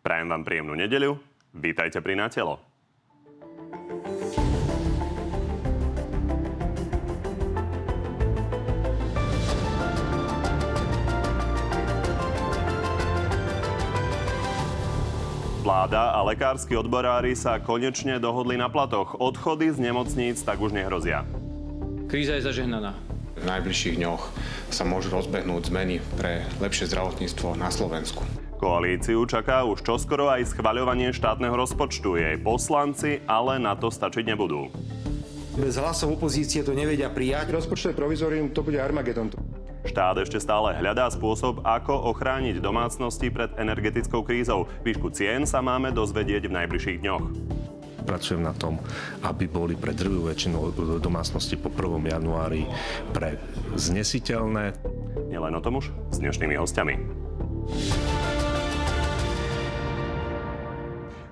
Prajem vám príjemnú nedeľu. Vítajte pri Natelo. Vláda a lekársky odborári sa konečne dohodli na platoch. Odchody z nemocníc tak už nehrozia. Kríza je zažehnaná. V najbližších dňoch sa môžu rozbehnúť zmeny pre lepšie zdravotníctvo na Slovensku. Koalíciu čaká už čoskoro aj schvaľovanie štátneho rozpočtu. Jej poslanci ale na to stačiť nebudú. Bez hlasov opozície to nevedia prijať. Rozpočtové provizorium to bude Armagedon. Štát ešte stále hľadá spôsob, ako ochrániť domácnosti pred energetickou krízou. Výšku cien sa máme dozvedieť v najbližších dňoch. Pracujem na tom, aby boli pre drvivú väčšinu domácnosti po 1. januári pre znesiteľné. Nielen o tom už s dnešnými hostiami.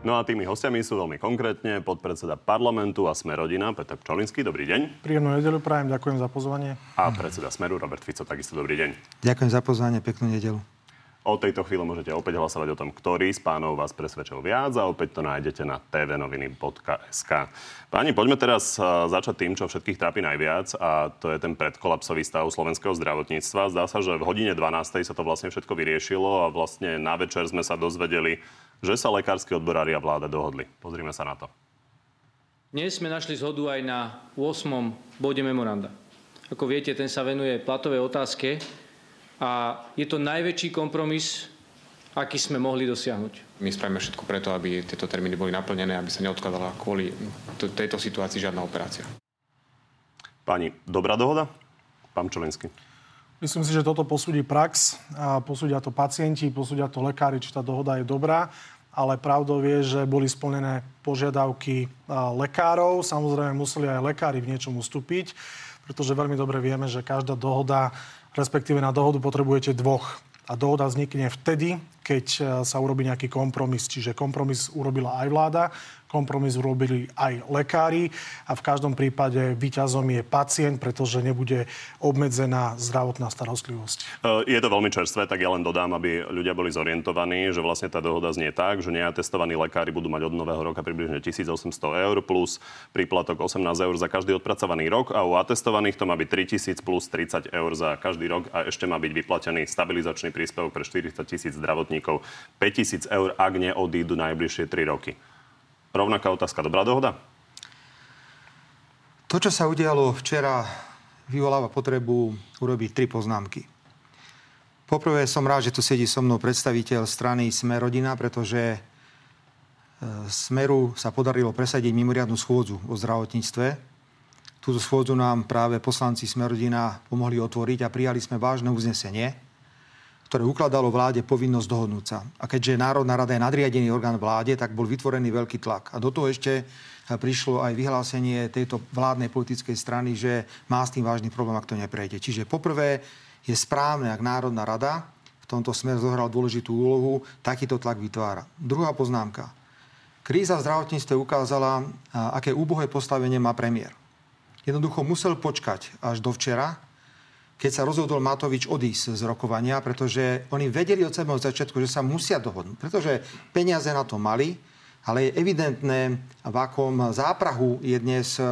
No a tými hostiami sú veľmi konkrétne podpredseda parlamentu a Smerodina Peter Pčolinský. Dobrý deň. Príjemnú nedelu prajem, ďakujem za pozvanie. A predseda Smeru Robert Fico, takisto dobrý deň. Ďakujem za pozvanie, peknú nedelu. Od tejto chvíle môžete opäť hlasovať o tom, ktorý z pánov vás presvedčil viac a opäť to nájdete na tvnoviny.sk. Páni, poďme teraz začať tým, čo všetkých trápi najviac a to je ten predkolapsový stav slovenského zdravotníctva. Zdá sa, že v hodine 12. sa to vlastne všetko vyriešilo a vlastne na večer sme sa dozvedeli, že sa lekársky odborári a vláda dohodli. Pozrime sa na to. Dnes sme našli zhodu aj na 8. bode memoranda. Ako viete, ten sa venuje platovej otázke a je to najväčší kompromis, aký sme mohli dosiahnuť. My spravíme všetko preto, aby tieto termíny boli naplnené, aby sa neodkladala kvôli tejto situácii žiadna operácia. Pani, dobrá dohoda? Pán Čolinský. Myslím si, že toto posúdi prax, a posúdia to pacienti, posúdia to lekári, či tá dohoda je dobrá, ale pravdou je, že boli splnené požiadavky lekárov. Samozrejme museli aj lekári v niečom ustúpiť, pretože veľmi dobre vieme, že každá dohoda respektíve na dohodu potrebujete dvoch. A dohoda vznikne vtedy, keď sa urobí nejaký kompromis. Čiže kompromis urobila aj vláda, kompromis urobili aj lekári a v každom prípade výťazom je pacient, pretože nebude obmedzená zdravotná starostlivosť. E, je to veľmi čerstvé, tak ja len dodám, aby ľudia boli zorientovaní, že vlastne tá dohoda znie tak, že neatestovaní lekári budú mať od nového roka približne 1800 eur plus príplatok 18 eur za každý odpracovaný rok a u atestovaných to má byť 3000 plus 30 eur za každý rok a ešte má byť vyplatený stabilizačný príspevok pre 40 tisíc zdravotníkov pracovníkov 5000 eur, ak neodídu najbližšie 3 roky. Rovnaká otázka. Dobrá dohoda? To, čo sa udialo včera, vyvoláva potrebu urobiť tri poznámky. Poprvé som rád, že tu sedí so mnou predstaviteľ strany Sme rodina, pretože e, Smeru sa podarilo presadiť mimoriadnu schôdzu o zdravotníctve. Túto schôdzu nám práve poslanci Smerodina pomohli otvoriť a prijali sme vážne uznesenie, ktoré ukladalo vláde povinnosť dohodnúť sa. A keďže Národná rada je nadriadený orgán vláde, tak bol vytvorený veľký tlak. A do toho ešte eh, prišlo aj vyhlásenie tejto vládnej politickej strany, že má s tým vážny problém, ak to neprejde. Čiže poprvé je správne, ak Národná rada v tomto smer zohral dôležitú úlohu, takýto tlak vytvára. Druhá poznámka. Kríza v zdravotníctve ukázala, aké úbohé postavenie má premiér. Jednoducho musel počkať až do včera, keď sa rozhodol Matovič odísť z rokovania, pretože oni vedeli od samého začiatku, že sa musia dohodnúť, pretože peniaze na to mali, ale je evidentné, v akom záprahu je dnes e,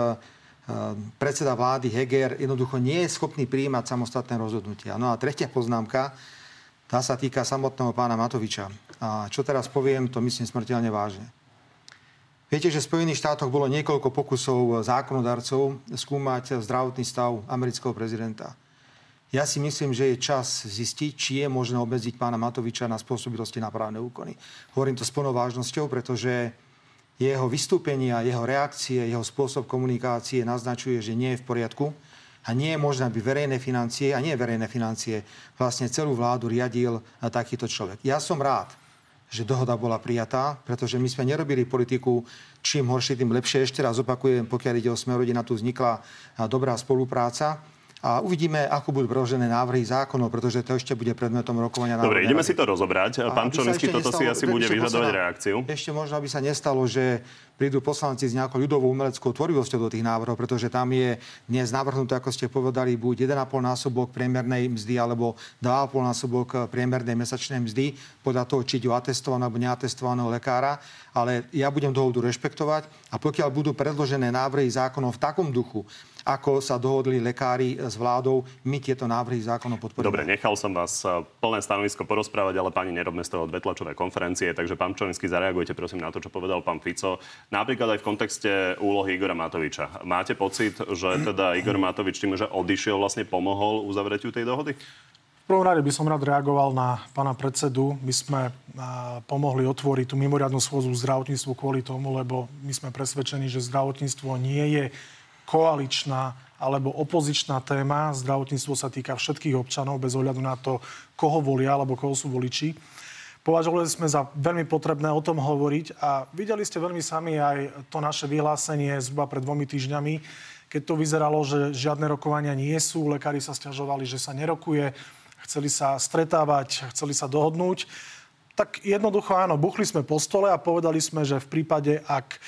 predseda vlády Heger jednoducho nie je schopný prijímať samostatné rozhodnutia. No a tretia poznámka, tá sa týka samotného pána Matoviča. A čo teraz poviem, to myslím smrteľne vážne. Viete, že v Spojených štátoch bolo niekoľko pokusov zákonodarcov skúmať zdravotný stav amerického prezidenta. Ja si myslím, že je čas zistiť, či je možné obmedziť pána Matoviča na spôsobilosti na právne úkony. Hovorím to s plnou vážnosťou, pretože jeho vystúpenia, jeho reakcie, jeho spôsob komunikácie naznačuje, že nie je v poriadku a nie je možné, aby verejné financie, a nie verejné financie, vlastne celú vládu riadil takýto človek. Ja som rád, že dohoda bola prijatá, pretože my sme nerobili politiku čím horšie, tým lepšie. Ešte raz opakujem, pokiaľ ide o Smerodina, tu vznikla dobrá spolupráca. A uvidíme, ako budú predložené návrhy zákonov, pretože to ešte bude predmetom rokovania. Dobre, ideme si to rozobrať. Pán Čolinský, toto nestalo, si asi bude vyžadovať reakciu. Ešte možno, aby sa nestalo, že prídu poslanci s nejakou ľudovou umeleckou tvorivosťou do tých návrhov, pretože tam je dnes navrhnuté, ako ste povedali, buď 1,5 násobok priemernej mzdy alebo 2,5 násobok priemernej mesačnej mzdy, podľa toho, či ide o atestovaného alebo neatestovaného lekára. Ale ja budem dohodu rešpektovať a pokiaľ budú predložené návrhy zákonov v takom duchu, ako sa dohodli lekári s vládou. My tieto návrhy zákonov podporujeme. Dobre, nechal som vás eh, plné stanovisko porozprávať, ale pani nerobme z toho dve tlačové konferencie, takže pán Čolinský, zareagujte prosím na to, čo povedal pán Fico. Napríklad aj v kontexte úlohy Igora Matoviča. Máte pocit, že teda Igor Matovič tým, že odišiel, vlastne pomohol uzavretiu tej dohody? V prvom rade by som rád reagoval na pána predsedu. My sme pomohli otvoriť tú mimoriadnu schôzu zdravotníctvu kvôli tomu, lebo my sme presvedčení, že zdravotníctvo nie je koaličná alebo opozičná téma. Zdravotníctvo sa týka všetkých občanov bez ohľadu na to, koho volia alebo koho sú voliči. Považovali sme za veľmi potrebné o tom hovoriť a videli ste veľmi sami aj to naše vyhlásenie zhruba pred dvomi týždňami, keď to vyzeralo, že žiadne rokovania nie sú, lekári sa stiažovali, že sa nerokuje, chceli sa stretávať, chceli sa dohodnúť. Tak jednoducho áno, buchli sme po stole a povedali sme, že v prípade, ak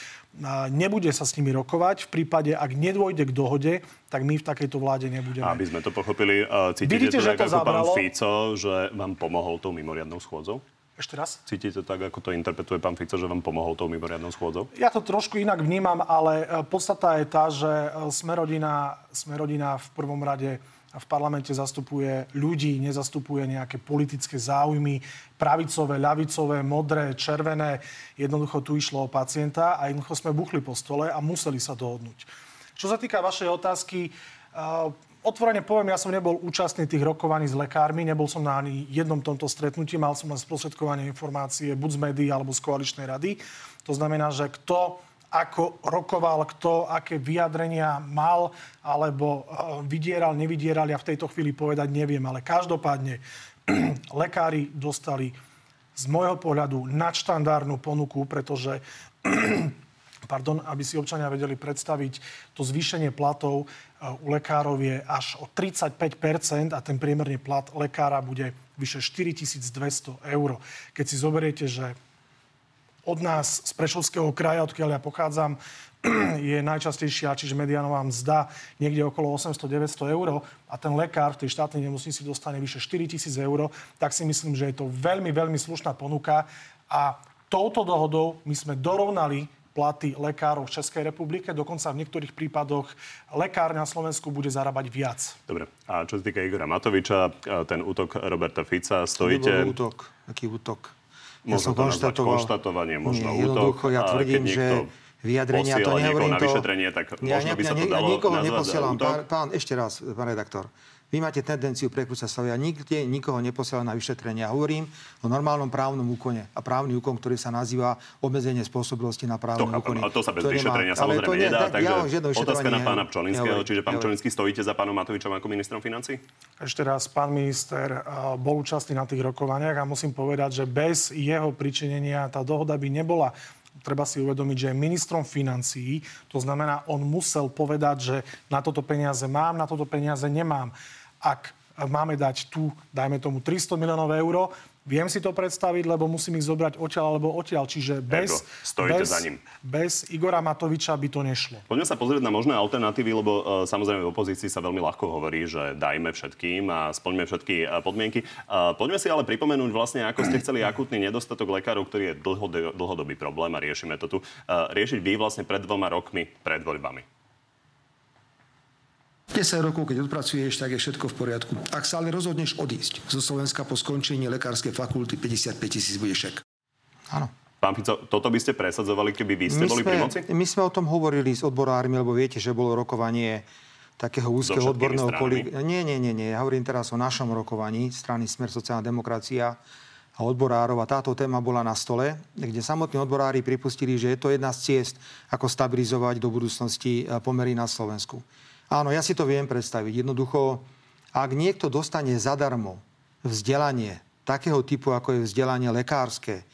nebude sa s nimi rokovať. V prípade, ak nedôjde k dohode, tak my v takejto vláde nebudeme. Aby sme to pochopili, cítite Vidíte, to že tak to ako zabralo? pán Fico, že vám pomohol tou mimoriadnou schôdzou? Ešte raz? Cítite tak, ako to interpretuje pán Fico, že vám pomohol tou mimoriadnou schôdzou? Ja to trošku inak vnímam, ale e, podstata je tá, že e, Smerodina, Smerodina v prvom rade v parlamente zastupuje ľudí, nezastupuje nejaké politické záujmy, pravicové, ľavicové, modré, červené. Jednoducho tu išlo o pacienta a jednoducho sme buchli po stole a museli sa dohodnúť. Čo sa týka vašej otázky, otvorene poviem, ja som nebol účastný tých rokovaní s lekármi, nebol som na ani jednom tomto stretnutí, mal som len sprostredkovanie informácie buď z médií alebo z koaličnej rady. To znamená, že kto ako rokoval, kto aké vyjadrenia mal alebo eh, vydieral, nevydieral, ja v tejto chvíli povedať neviem. Ale každopádne lekári dostali z môjho pohľadu nadštandardnú ponuku, pretože pardon, aby si občania vedeli predstaviť, to zvýšenie platov eh, u lekárov je až o 35% a ten priemerný plat lekára bude vyše 4200 eur. Keď si zoberiete, že od nás z Prešovského kraja, odkiaľ ja pochádzam, je najčastejšia, čiže medianová mzda niekde okolo 800-900 eur a ten lekár v tej štátnej nemocnici dostane vyše 4 tisíc eur, tak si myslím, že je to veľmi, veľmi slušná ponuka a touto dohodou my sme dorovnali platy lekárov v Českej republike. Dokonca v niektorých prípadoch lekár na Slovensku bude zarábať viac. Dobre. A čo sa týka Igora Matoviča, ten útok Roberta Fica, stojíte... To útok. Aký útok? Možno ja som to konštatoval... konštatovanie, možno nie, útok. Ja tvrdím, že vyjadrenia, to nehovorím to... na vyšetrenie, tak možno ja, by sa to dalo nikoho neposielam. Pán, pán, ešte raz, pán redaktor. Vy máte tendenciu prekrúcať sa. Ja nikde nikoho neposielam na vyšetrenie. Ja hovorím o normálnom právnom úkone. A právny úkon, ktorý sa nazýva obmedzenie spôsobilosti na právnom úkone. Ale to sa bez vyšetrenia nemá, samozrejme to nedá. Takže ja otázka na pána Pčolinského. Čiže pán Pčolinský, stojíte za pánom Matovičom ako ministrom financí? Ešte raz, pán minister bol účastný na tých rokovaniach a musím povedať, že bez jeho pričinenia tá dohoda by nebola treba si uvedomiť, že je ministrom financií. To znamená, on musel povedať, že na toto peniaze mám, na toto peniaze nemám ak máme dať tu, dajme tomu 300 miliónov eur, Viem si to predstaviť, lebo musím ich zobrať odtiaľ alebo odtiaľ. Čiže bez, Stojíte bez, za ním. bez Igora Matoviča by to nešlo. Poďme sa pozrieť na možné alternatívy, lebo uh, samozrejme v opozícii sa veľmi ľahko hovorí, že dajme všetkým a splňme všetky uh, podmienky. Uh, poďme si ale pripomenúť vlastne, ako ste chceli akutný nedostatok lekárov, ktorý je dlhodobý problém a riešime to tu. Uh, riešiť vy vlastne pred dvoma rokmi pred voľbami. 10 rokov, keď odpracuješ, tak je všetko v poriadku. Ak sa ale rozhodneš odísť zo Slovenska po skončení lekárskej fakulty, 55 tisíc bude šek. Áno. Pán Fico, toto by ste presadzovali, keby vy ste my boli sme, pri moci? My sme o tom hovorili s odborármi, lebo viete, že bolo rokovanie takého úzkeho odborného kolígu. Nie, nie, nie, nie. Ja hovorím teraz o našom rokovaní strany Smer sociálna demokracia a odborárov a táto téma bola na stole, kde samotní odborári pripustili, že je to jedna z ciest, ako stabilizovať do budúcnosti pomery na Slovensku. Áno, ja si to viem predstaviť. Jednoducho, ak niekto dostane zadarmo vzdelanie takého typu, ako je vzdelanie lekárske,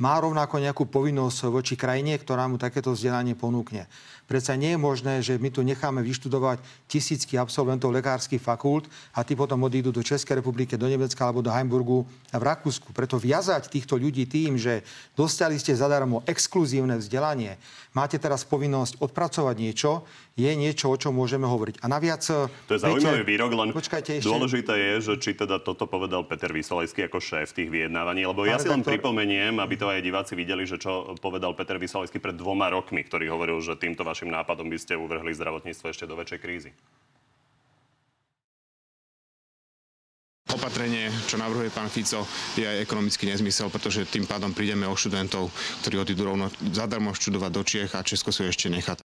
má rovnako nejakú povinnosť voči krajine, ktorá mu takéto vzdelanie ponúkne. Predsa nie je možné, že my tu necháme vyštudovať tisícky absolventov lekárskych fakult a tí potom odídu do Českej republiky, do Nemecka alebo do Heimburgu a v Rakúsku. Preto viazať týchto ľudí tým, že dostali ste zadarmo exkluzívne vzdelanie, máte teraz povinnosť odpracovať niečo, je niečo, o čom môžeme hovoriť. A naviac... To je zaujímavý výrok, len počkajte, ešte... dôležité je, že či teda toto povedal Peter Vysolejský ako šéf tých vyjednávaní, lebo ja si len pripomeniem, aby to aj diváci videli, že čo povedal Peter Vysolejský pred dvoma rokmi, ktorý hovoril, že týmto vašim nápadom by ste uvrhli zdravotníctvo ešte do väčšej krízy? Opatrenie, čo navrhuje pán Fico, je aj ekonomický nezmysel, pretože tým pádom prídeme o študentov, ktorí odídu rovno zadarmo študovať do Čiech a Česko si ešte nechá.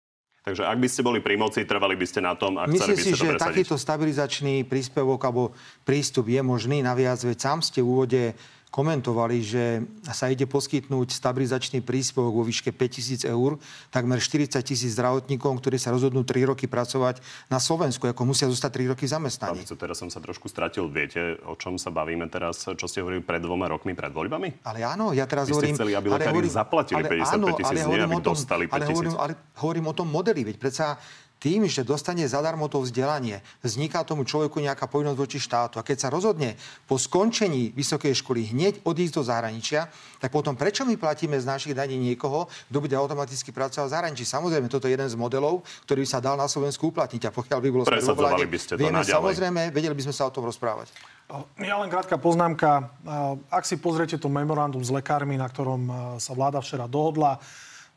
Takže ak by ste boli pri moci, trvali by ste na tom a chceli by ste si, to že presadiť. takýto stabilizačný príspevok alebo prístup je možný. Naviac, veď sám ste v úvode komentovali, že sa ide poskytnúť stabilizačný príspevok vo výške 5000 eur takmer 40 tisíc zdravotníkom, ktorí sa rozhodnú 3 roky pracovať na Slovensku, ako musia zostať 3 roky zamestnaní. Pán teraz som sa trošku stratil. Viete, o čom sa bavíme teraz, čo ste hovorili pred dvoma rokmi pred voľbami? Ale áno, ja teraz Vy hovorím... chceli, aby lekári zaplatili ale 55 tisíc, nie aby tom, dostali 5 ale hovorím, ale hovorím o tom modeli, veď predsa tým, že dostane zadarmo to vzdelanie, vzniká tomu človeku nejaká povinnosť voči štátu. A keď sa rozhodne po skončení vysokej školy hneď odísť do zahraničia, tak potom prečo my platíme z našich daní niekoho, kto bude automaticky pracovať v zahraničí? Samozrejme, toto je jeden z modelov, ktorý by sa dal na Slovensku uplatniť. A pokiaľ by bolo Presadzovali by ste to vieme, naďalej. samozrejme, vedeli by sme sa o tom rozprávať. Ja len krátka poznámka. Ak si pozriete to memorandum s lekármi, na ktorom sa vláda včera dohodla,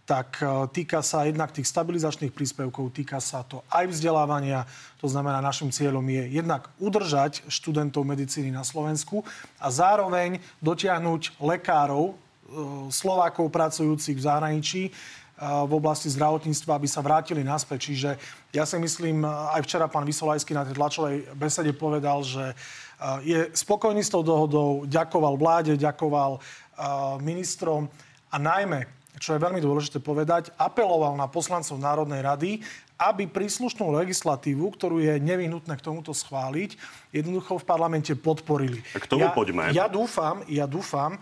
tak e, týka sa jednak tých stabilizačných príspevkov, týka sa to aj vzdelávania. To znamená, našim cieľom je jednak udržať študentov medicíny na Slovensku a zároveň dotiahnuť lekárov, e, Slovákov pracujúcich v zahraničí, e, v oblasti zdravotníctva, aby sa vrátili naspäť. Čiže ja si myslím, aj včera pán Vysolajský na tej tlačovej besede povedal, že je spokojný s tou dohodou, ďakoval vláde, ďakoval ministrom a najmä čo je veľmi dôležité povedať, apeloval na poslancov Národnej rady, aby príslušnú legislatívu, ktorú je nevyhnutné k tomuto schváliť, jednoducho v parlamente podporili. A k tomu ja, poďme. Ja dúfam, ja dúfam,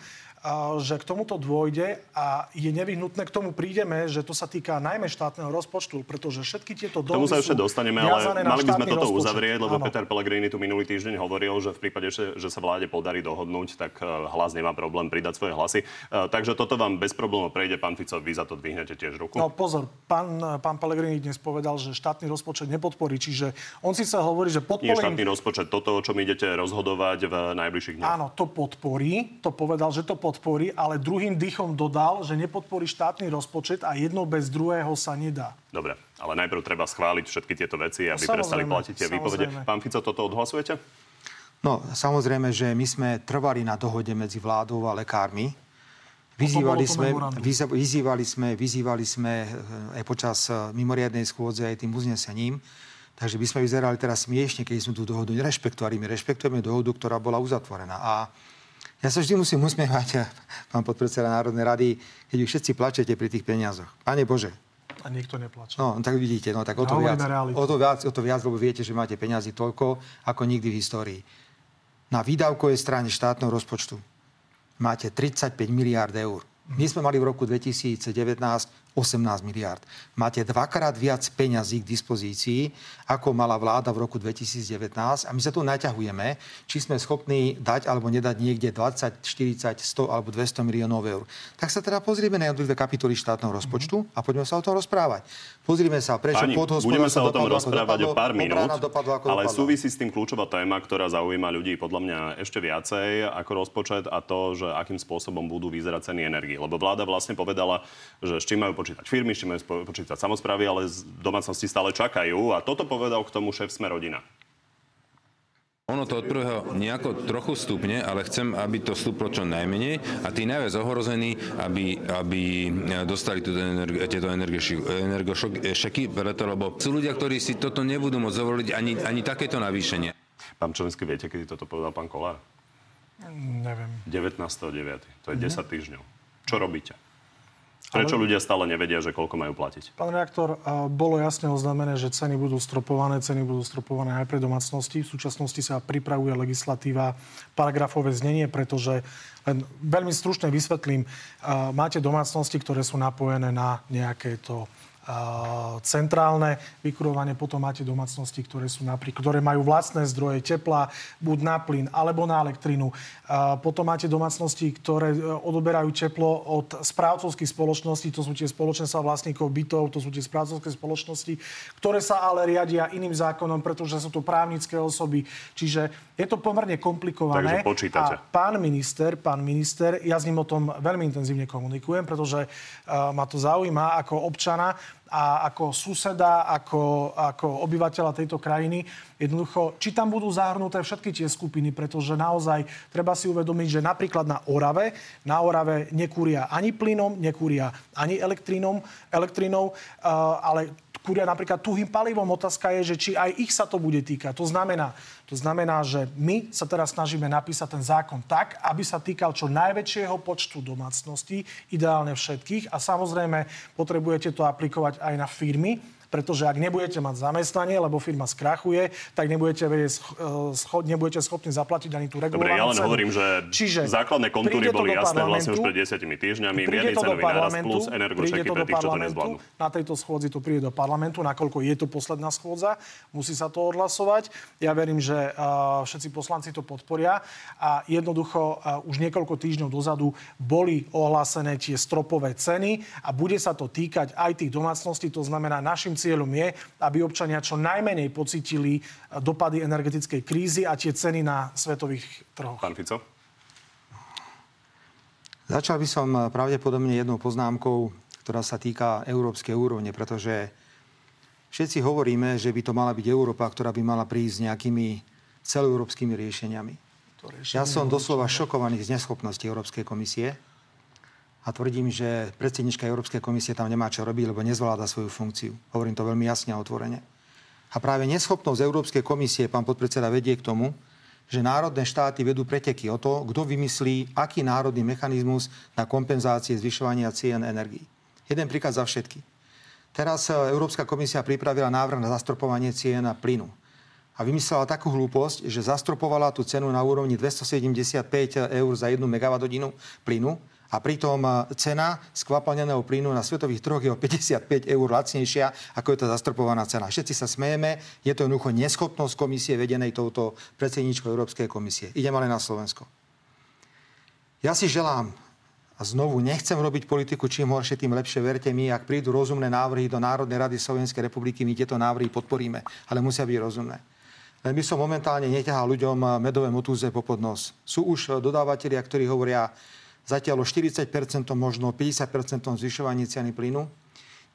že k tomuto dôjde a je nevyhnutné, k tomu prídeme, že to sa týka najmä štátneho rozpočtu, pretože všetky tieto dohody tomu sa ešte dostaneme, ale mali by sme toto rozpočet. uzavrieť, lebo Áno. Peter Pellegrini tu minulý týždeň hovoril, že v prípade, že, že sa vláde podarí dohodnúť, tak e, hlas nemá problém pridať svoje hlasy. E, takže toto vám bez problémov prejde, pán Fico, vy za to dvihnete tiež ruku. No pozor, pán, pán Pellegrini dnes povedal, že štátny rozpočet nepodporí, čiže on si sa hovorí, že podporí... Nie štátny rozpočet, toto, o čom idete rozhodovať v najbližších dňoch. Áno, to podporí, to povedal, že to podporí, ale druhým dýchom dodal, že nepodporí štátny rozpočet a jedno bez druhého sa nedá. Dobre, ale najprv treba schváliť všetky tieto veci, aby No, prestali platiť tie výpovede. Pán Fico, toto odhlasujete? No, samozrejme, že my sme trvali na dohode medzi vládou a lekármi. Vyzývali sme, vyzývali sme, vyzývali sme eh, aj počas eh, mimoriadnej schôdze aj tým uznesením. Takže by sme vyzerali teraz smiešne, keď sme tú dohodu nerešpektovali. My rešpektujeme dohodu, ktorá bola uzatvorená. A ja sa vždy musím usmievať, pán podpredseda Národnej rady, keď vy všetci plačete pri tých peniazoch. Pane Bože, A nikto neplače. No, tak vidíte, no tak o to, viac, realitu. o, to viac, o to viac, lebo viete, že máte peniazy toľko, ako nikdy v histórii. Na výdavkovej strane štátneho rozpočtu máte 35 miliárd eur. My sme mali v roku 2019 18 miliárd. Máte dvakrát viac peňazí k dispozícii, ako mala vláda v roku 2019 a my sa tu naťahujeme, či sme schopní dať alebo nedať niekde 20, 40, 100 alebo 200 miliónov eur. Tak sa teda pozrieme na jednotlivé kapitoly štátneho rozpočtu a poďme sa o tom rozprávať. Pozrime sa, prečo podhospodárstvo budeme sa o tom dopadlo, rozprávať dopadlo, o pár minút, ako ale dopadla. súvisí s tým kľúčová téma, ktorá zaujíma ľudí podľa mňa ešte viacej ako rozpočet a to, že akým spôsobom budú vyzerať ceny energii. Lebo vláda vlastne povedala, že s čím majú počítať firmy, s čím majú počítať samozprávy, ale z domácnosti stále čakajú a toto povedal k tomu šéf Sme rodina. Ono to od prvého nejako trochu stupne, ale chcem, aby to stúplo čo najmenej a tí najviac ohrození, aby, aby dostali túto energi- tieto energošeky, preto, lebo sú ľudia, ktorí si toto nebudú môcť dovoliť ani, ani takéto navýšenie. Pán Čelenský, viete, kedy toto povedal pán Kolár? Neviem. 19.9. To je 10 týždňov. Čo robíte? Prečo ľudia stále nevedia, že koľko majú platiť? Pán reaktor, bolo jasne oznámené, že ceny budú stropované, ceny budú stropované aj pre domácnosti. V súčasnosti sa pripravuje legislatíva, paragrafové znenie, pretože len veľmi stručne vysvetlím, máte domácnosti, ktoré sú napojené na nejaké to centrálne vykurovanie. Potom máte domácnosti, ktoré, sú napríklad, ktoré majú vlastné zdroje tepla, buď na plyn alebo na elektrínu. Potom máte domácnosti, ktoré e, odoberajú teplo od správcovských spoločností, to sú tie spoločenstva vlastníkov bytov, to sú tie správcovské spoločnosti, ktoré sa ale riadia iným zákonom, pretože sú to právnické osoby. Čiže je to pomerne komplikované. Takže počítate. A pán minister, pán minister, ja s ním o tom veľmi intenzívne komunikujem, pretože uh, ma to zaujíma ako občana a ako suseda, ako, ako obyvateľa tejto krajiny. Jednoducho, či tam budú zahrnuté všetky tie skupiny, pretože naozaj treba si uvedomiť, že napríklad na Orave, na Orave nekúria ani plynom, nekúria ani elektrínom, elektrínou, uh, ale kúria napríklad tuhým palivom. Otázka je, že či aj ich sa to bude týkať. To znamená, to znamená, že my sa teraz snažíme napísať ten zákon tak, aby sa týkal čo najväčšieho počtu domácností, ideálne všetkých. A samozrejme potrebujete to aplikovať aj na firmy, pretože ak nebudete mať zamestnanie, lebo firma skrachuje, tak nebudete, scho- nebudete schopní zaplatiť ani tú regulovanú Dobre, ja len cenu. hovorím, že Čiže základné kontúry boli jasné vlastne už pred desiatimi týždňami. Mierny cenový nárast plus energočeky pre tých, čo to nezvládnu. Na tejto schôdzi to príde do parlamentu, nakoľko je to posledná schôdza, musí sa to odhlasovať. Ja verím, že uh, všetci poslanci to podporia a jednoducho uh, už niekoľko týždňov dozadu boli ohlásené tie stropové ceny a bude sa to týkať aj tých domácností, to znamená našim cieľom je, aby občania čo najmenej pocitili eh, dopady energetickej krízy a tie ceny na svetových trhoch. Pán Fico? Začal by som eh, pravdepodobne jednou poznámkou, ktorá sa týka európskej úrovne, pretože všetci hovoríme, že by to mala byť Európa, ktorá by mala prísť s nejakými celoeurópskymi riešeniami. Ja som doslova šokovaný z neschopnosti Európskej komisie a tvrdím, že predsednička Európskej komisie tam nemá čo robiť, lebo nezvláda svoju funkciu. Hovorím to veľmi jasne a otvorene. A práve neschopnosť Európskej komisie, pán podpredseda, vedie k tomu, že národné štáty vedú preteky o to, kto vymyslí, aký národný mechanizmus na kompenzácie zvyšovania cien energií. Jeden príklad za všetky. Teraz e, Európska komisia pripravila návrh na zastropovanie cien plynu. A vymyslela takú hlúposť, že zastropovala tú cenu na úrovni 275 eur za 1 MWh plynu a pritom e, cena skvapalneného plynu na svetových trhoch je o 55 eur lacnejšia, ako je to zastropovaná cena. Všetci sa smejeme, je to jednoducho neschopnosť komisie vedenej touto predsedničkou Európskej komisie. Idem ale na Slovensko. Ja si želám, a znovu nechcem robiť politiku, čím horšie, tým lepšie. Verte mi, ak prídu rozumné návrhy do Národnej rady Slovenskej republiky, my tieto návrhy podporíme, ale musia byť rozumné. Len by som momentálne neťahal ľuďom medové motúze po podnos. Sú už dodávateľia, ktorí hovoria, zatiaľ o 40%, možno 50% zvyšovaní ceny plynu.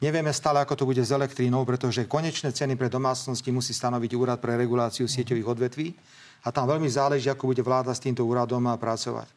Nevieme stále, ako to bude s elektrínou, pretože konečné ceny pre domácnosti musí stanoviť úrad pre reguláciu sieťových odvetví a tam veľmi záleží, ako bude vláda s týmto úradom pracovať.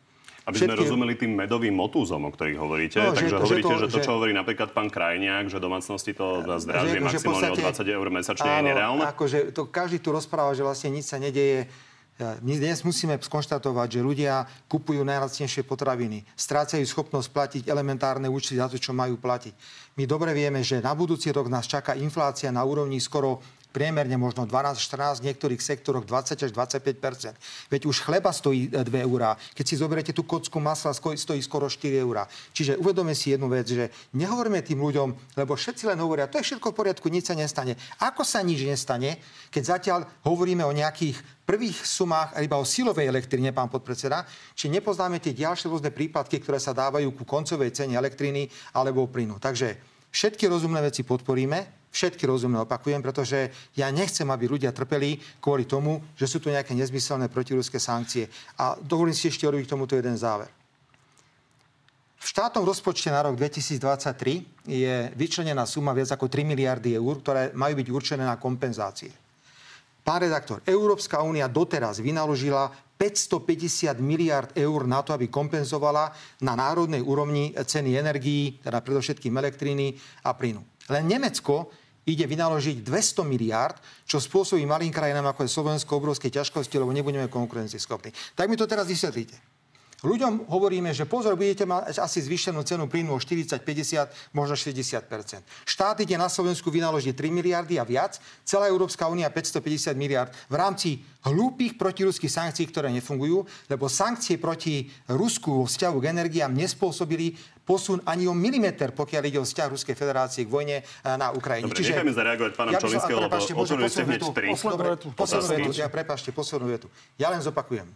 Aby Všetky... sme rozumeli tým medovým motúzom, o ktorých hovoríte. No, Takže že, hovoríte, že to, že to, čo hovorí napríklad pán Krajniak, že domácnosti to zdražie maximálne o 20 eur mesačne, áno, je nereálne? Akože to každý tu rozpráva, že vlastne nič sa nedeje my dnes musíme skonštatovať, že ľudia kupujú najlacnejšie potraviny, strácajú schopnosť platiť elementárne účty za to, čo majú platiť. My dobre vieme, že na budúci rok nás čaká inflácia na úrovni skoro priemerne možno 12-14, v niektorých sektoroch 20 až 25% Veď už chleba stojí 2 e, eurá. Keď si zoberiete tú kocku masla, stojí skoro 4 eurá. Čiže uvedome si jednu vec, že nehovoríme tým ľuďom, lebo všetci len hovoria, to je všetko v poriadku, nič sa nestane. Ako sa nič nestane, keď zatiaľ hovoríme o nejakých prvých sumách, iba o silovej elektrine, pán podpredseda, či nepoznáme tie ďalšie rôzne prípadky, ktoré sa dávajú ku koncovej cene elektriny alebo plynu. Takže všetky rozumné veci podporíme, všetky rozumné opakujem, pretože ja nechcem, aby ľudia trpeli kvôli tomu, že sú tu nejaké nezmyselné protiruské sankcie. A dovolím si ešte urobiť k tomuto jeden záver. V štátnom rozpočte na rok 2023 je vyčlenená suma viac ako 3 miliardy eur, ktoré majú byť určené na kompenzácie. Pán redaktor, Európska únia doteraz vynaložila 550 miliard eur na to, aby kompenzovala na národnej úrovni ceny energií, teda predovšetkým elektriny a plynu. Len Nemecko ide vynaložiť 200 miliárd, čo spôsobí malým krajinám ako je Slovensko obrovské ťažkosti, lebo nebudeme konkurencieschopní. Tak mi to teraz vysvetlíte. Ľuďom hovoríme, že pozor, budete mať asi zvýšenú cenu plynu o 40, 50, možno 60% Štát ide na Slovensku vynaložiť 3 miliardy a viac, celá Európska únia 550 miliard v rámci hlúpých protiruských sankcií, ktoré nefungujú, lebo sankcie proti Rusku vo vzťahu k energiám nespôsobili posun ani o milimeter, pokiaľ ide o vzťah Ruskej federácie k vojne eh, na Ukrajine. Dobre, Čiže, nechajme zareagovať pána ja Čolinského, lebo otvorili ste hneď tri. Poslednú vetu, ja prepáčte, poslednú vetu. Ja len zopakujem.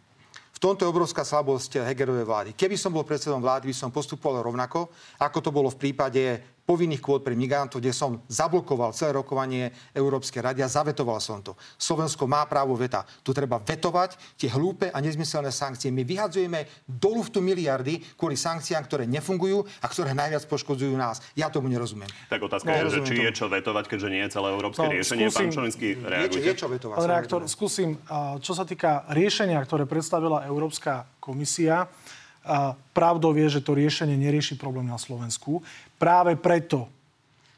V tomto je obrovská slabosť Hegerovej vlády. Keby som bol predsedom vlády, by som postupoval rovnako, ako to bolo v prípade povinných kvót pre migrantov, kde som zablokoval celé rokovanie Európskej rady a zavetoval som to. Slovensko má právo veta. Tu treba vetovať tie hlúpe a nezmyselné sankcie. My vyhadzujeme do luftu miliardy kvôli sankciám, ktoré nefungujú a ktoré najviac poškodzujú nás. Ja tomu nerozumiem. Tak otázka no, je, že či tomu. je čo vetovať, keďže nie je celé európske no, riešenie. Skúsim, Pán Čolinský, reagujte. Je, je čo vetovať. Pán reaktor, skúsim, čo sa týka riešenia, ktoré predstavila Európska komisia, pravdou je, že to riešenie nerieši problém na Slovensku. Práve preto,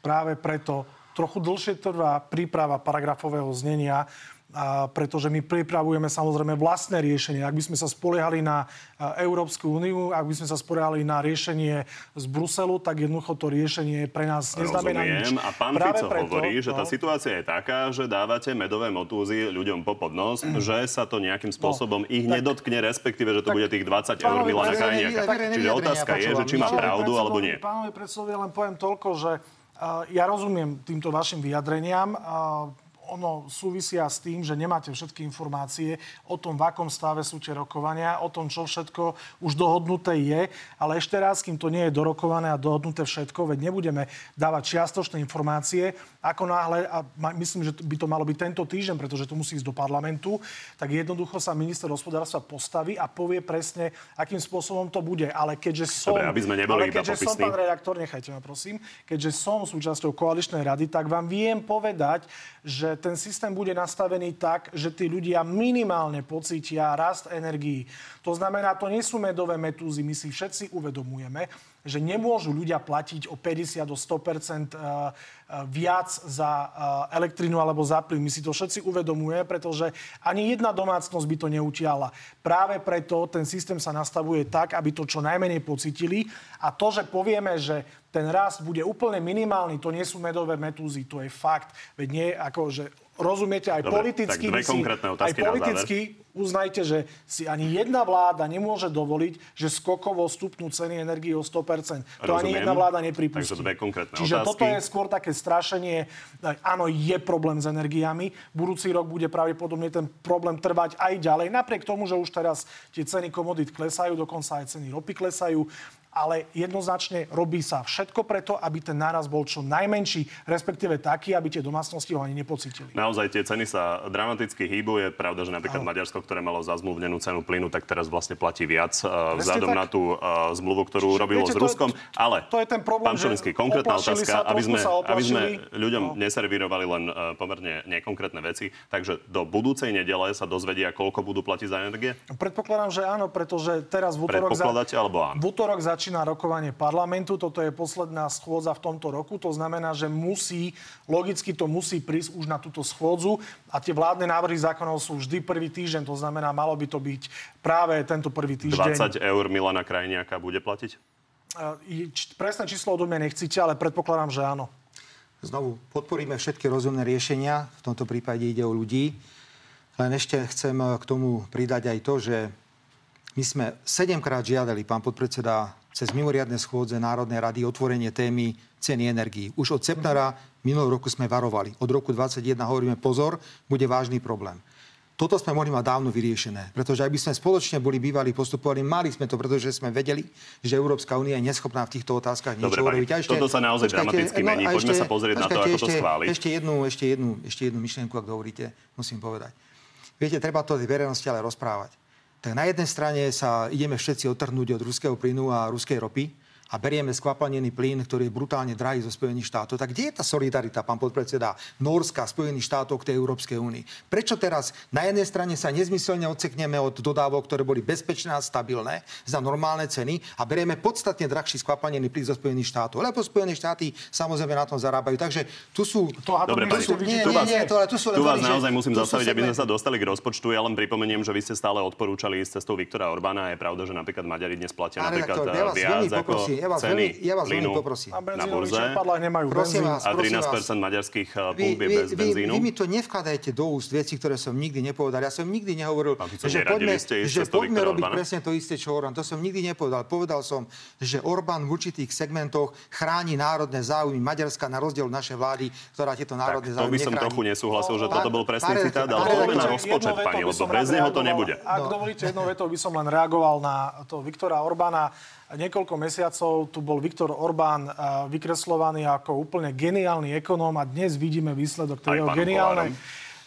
práve preto trochu dlhšie trvá príprava paragrafového znenia, a pretože my pripravujeme samozrejme vlastné riešenie. Ak by sme sa spoliehali na Európsku úniu, ak by sme sa spoliehali na riešenie z Bruselu, tak jednoducho to riešenie pre nás neznamená nič. A pán Práve Fico preto, hovorí, že tá no. situácia je taká, že dávate medové motúzy ľuďom po podnos, mm. že sa to nejakým no, spôsobom no, ich tak, nedotkne, respektíve, že to tak, bude tých 20 eur Milana Krajniaka. Čiže otázka je, že či má pravdu alebo nie. Pánovi predsedovi len poviem toľko, že ja rozumiem týmto vašim vyjadreniam ono súvisia s tým, že nemáte všetky informácie o tom, v akom stave sú tie rokovania, o tom, čo všetko už dohodnuté je, ale ešte raz, kým to nie je dorokované a dohodnuté všetko, veď nebudeme dávať čiastočné informácie, ako náhle, a myslím, že by to malo byť tento týždeň, pretože to musí ísť do parlamentu, tak jednoducho sa minister hospodárstva postaví a povie presne, akým spôsobom to bude. Ale keďže som... Dobre, aby sme neboli ale keďže som, pán redaktor, nechajte ma prosím, keďže som súčasťou koaličnej rady, tak vám viem povedať, že ten systém bude nastavený tak, že tí ľudia minimálne pocítia rast energií. To znamená, to nie sú medové metúzy, my si všetci uvedomujeme, že nemôžu ľudia platiť o 50 do 100% viac za elektrinu alebo za plyn. My si to všetci uvedomujeme, pretože ani jedna domácnosť by to neutiala. Práve preto ten systém sa nastavuje tak, aby to čo najmenej pocitili. A to, že povieme, že ten rast bude úplne minimálny, to nie sú medové metúzy, to je fakt. Veď nie, ako, že rozumiete, aj Dobre, politicky, tak si, aj politicky uznajte, že si ani jedna vláda nemôže dovoliť, že skokovo stupnú ceny energii o 100%. To Rozumiem. ani jedna vláda nepripustí. Takže dve konkrétne Čiže otázky. toto je skôr také strašenie. Áno, je problém s energiami. Budúci rok bude pravdepodobne ten problém trvať aj ďalej. Napriek tomu, že už teraz tie ceny komodít klesajú, dokonca aj ceny ropy klesajú ale jednoznačne robí sa všetko preto, aby ten náraz bol čo najmenší, respektíve taký, aby tie domácnosti ho ani nepocítili. Naozaj tie ceny sa dramaticky hýbu. Je pravda, že napríklad Maďarsko, ktoré malo zazmluvnenú cenu plynu, tak teraz vlastne platí viac uh, vzhľadom na tú uh, zmluvu, ktorú Čiže, robilo viete, s Ruskom. Je, ale, to je ten problém, pán Čolinský, konkrétna otázka, sa, aby, sme, aby sme ľuďom no. neservírovali len uh, pomerne nekonkrétne veci. Takže do budúcej nedele sa dozvedia, koľko budú platiť za energie? Predpokladám, že áno, pretože teraz v útorok, za, alebo áno? v útorok za začína rokovanie parlamentu. Toto je posledná schôdza v tomto roku. To znamená, že musí, logicky to musí prísť už na túto schôdzu. A tie vládne návrhy zákonov sú vždy prvý týždeň. To znamená, malo by to byť práve tento prvý týždeň. 20 eur Milana Krajniaka bude platiť? Presné číslo odo mňa nechcíte, ale predpokladám, že áno. Znovu, podporíme všetky rozumné riešenia. V tomto prípade ide o ľudí. Len ešte chcem k tomu pridať aj to, že my sme sedemkrát žiadali, pán podpredseda, cez mimoriadne schôdze Národnej rady otvorenie témy ceny energií. Už od septembra minulého roku sme varovali. Od roku 2021 hovoríme pozor, bude vážny problém. Toto sme mohli mať dávno vyriešené, pretože ak by sme spoločne boli bývali postupovali, mali sme to, pretože sme vedeli, že Európska únia je neschopná v týchto otázkach niečo urobiť. ešte, toto sa naozaj počkajte, dramaticky no, mení. Poďme ešte, sa pozrieť na to, ako ešte, to schváliť. Ešte jednu, ešte, jednu, ešte jednu myšlienku, ak dovolíte, musím povedať. Viete, treba to verejnosti ale rozprávať tak na jednej strane sa ideme všetci otrhnúť od ruského plynu a ruskej ropy a berieme skvapalnený plyn, ktorý je brutálne drahý zo Spojených štátov, tak kde je tá solidarita, pán podpredseda Norska, Spojených štátov k tej Európskej únii? Prečo teraz na jednej strane sa nezmyselne odsekneme od dodávok, ktoré boli bezpečné a stabilné za normálne ceny a berieme podstatne drahší skvapalnený plyn zo Spojených štátov? Lebo Spojené štáty samozrejme na tom zarábajú. Takže tu sú... To Dobre, tu sú, nie, nie, nie, to, ale tu sú tu vás naozaj musím zastaviť, aby sme sa dostali k rozpočtu. Ja len pripomeniem, že vy ste stále odporúčali ísť cestou Viktora Orbána. Je pravda, že napríklad Maďari dnes platia napríklad vás viac ako ja vás ceny veľmi- ja vás veľmi plynu poprosím. Na na burze. nemajú Prosím benzín. vás, A prosím 13% vás. maďarských Vy, pump je vy, bez vy, benzínu. vy mi to nevkladajte do úst veci, ktoré som nikdy nepovedal. Ja som nikdy nehovoril, že poďme, že poďme robiť Orbána? presne to isté, čo Orbán. To som nikdy nepovedal. Povedal som, že Orbán v určitých segmentoch chráni národné záujmy Maďarska na rozdiel od našej vlády, ktorá tieto národné To záujmy by som nechráni. trochu nesúhlasil, že toto bol presný citát, ale poďme na rozpočet, pani, lebo bez neho to nebude. Ak dovolíte, jednou vetou by som len reagoval na to Viktora Orbána. Niekoľko mesiacov tu bol Viktor Orbán eh, vykreslovaný ako úplne geniálny ekonóm a dnes vidíme výsledok tej jeho geniálnej...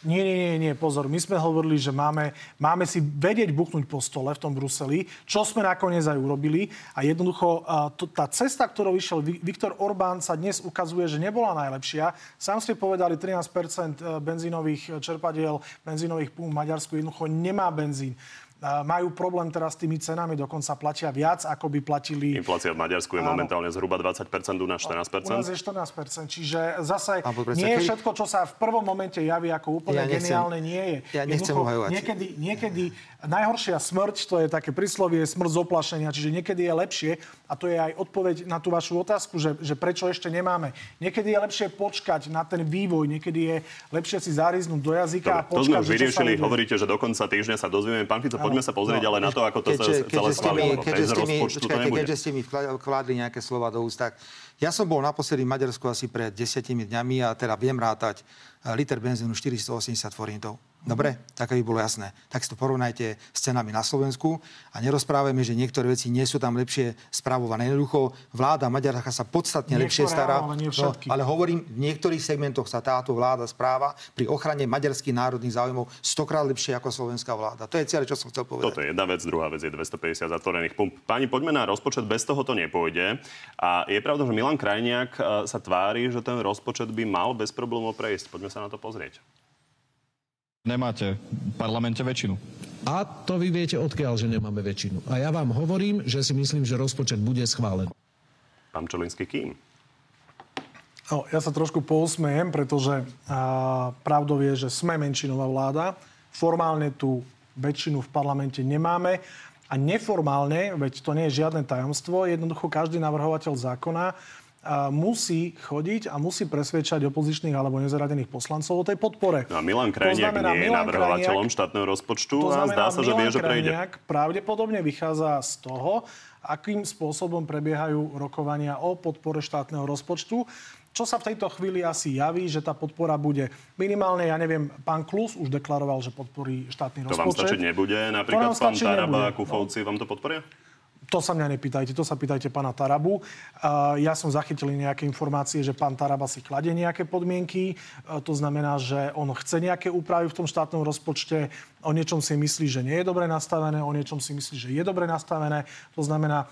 Nie, nie, nie, nie, pozor. My sme hovorili, že máme, máme si vedieť buchnúť po stole v tom Bruseli, čo sme nakoniec aj urobili. A jednoducho a to, tá cesta, ktorou išiel Vi- Viktor Orbán, sa dnes ukazuje, že nebola najlepšia. Sám ste povedali, 13% benzínových čerpadiel, benzínových pump v Maďarsku jednoducho nemá benzín. Majú problém teraz s tými cenami, dokonca platia viac, ako by platili Inflácia v Maďarsku je Áno. momentálne zhruba 20%, u nás u nás 14%. je 14%, čiže zase nie je všetko, čo sa v prvom momente javí ako úplne Ja nechcem- geniálne, nie je. ja nechcem Jednoducho. Niekedy, niekedy najhoršia smrť, to je také príslovie, smrť z oplašenia, čiže niekedy je lepšie, a to je aj odpoveď na tú vašu otázku, že, že prečo ešte nemáme. Niekedy je lepšie počkať na ten vývoj, niekedy je lepšie si zariznúť do jazyka a Dobre, to sme počkať, už sa vyriešili, hovoríte, že do konca týždňa sa dozvieme. Pán Fico, poďme sa pozrieť ale na to, ako to sa Keďže- celé keďže ste schválilo. keďže ste mi- počkajte. Keďže ste mi vkladli nejaké slova do úst, tak ja som bol naposledy v Maďarsku asi pred desiatimi dňami a teda viem rátať eh, liter benzínu 480 forintov. Dobre, tak aby bolo jasné. Tak si to porovnajte s cenami na Slovensku a nerozprávajme, že niektoré veci nie sú tam lepšie spravované. Jednoducho vláda Maďarska sa podstatne Niektoré lepšie stará. ale nie No, ale hovorím, v niektorých segmentoch sa táto vláda správa pri ochrane maďarských národných záujmov stokrát lepšie ako slovenská vláda. To je celé, čo som chcel povedať. Toto je jedna vec, druhá vec je 250 zatvorených pump. Páni, poďme na rozpočet, bez toho to nepôjde. A je pravda, že Milan Krajniak e, sa tvári, že ten rozpočet by mal bez problémov prejsť. Poďme sa na to pozrieť. Nemáte v parlamente väčšinu. A to vy viete, odkiaľ, že nemáme väčšinu. A ja vám hovorím, že si myslím, že rozpočet bude schválený. Pán Čolinský, kým? No, ja sa trošku pousmejem, pretože a, pravdou je, že sme menšinová vláda. Formálne tú väčšinu v parlamente nemáme. A neformálne, veď to nie je žiadne tajomstvo, jednoducho každý navrhovateľ zákona musí chodiť a musí presvedčať opozičných alebo nezaradených poslancov o tej podpore. No a Milan To Krajniak znamená, nie je Milan navrhovateľom Krajniak- štátneho rozpočtu To a znamená, zdá sa, že vie, Milan že prejde. Krajniak pravdepodobne vychádza z toho, akým spôsobom prebiehajú rokovania o podpore štátneho rozpočtu. Čo sa v tejto chvíli asi javí, že tá podpora bude minimálne, ja neviem, pán Klus už deklaroval, že podporí štátny To vám rozpočet. stačiť nebude? To Napríklad pán Taraba a nebude. Kufovci vám to podporia? To sa mňa nepýtajte, to sa pýtajte pána Tarabu. Ja som zachytil nejaké informácie, že pán Taraba si kladie nejaké podmienky. To znamená, že on chce nejaké úpravy v tom štátnom rozpočte. O niečom si myslí, že nie je dobre nastavené, o niečom si myslí, že je dobre nastavené. To znamená,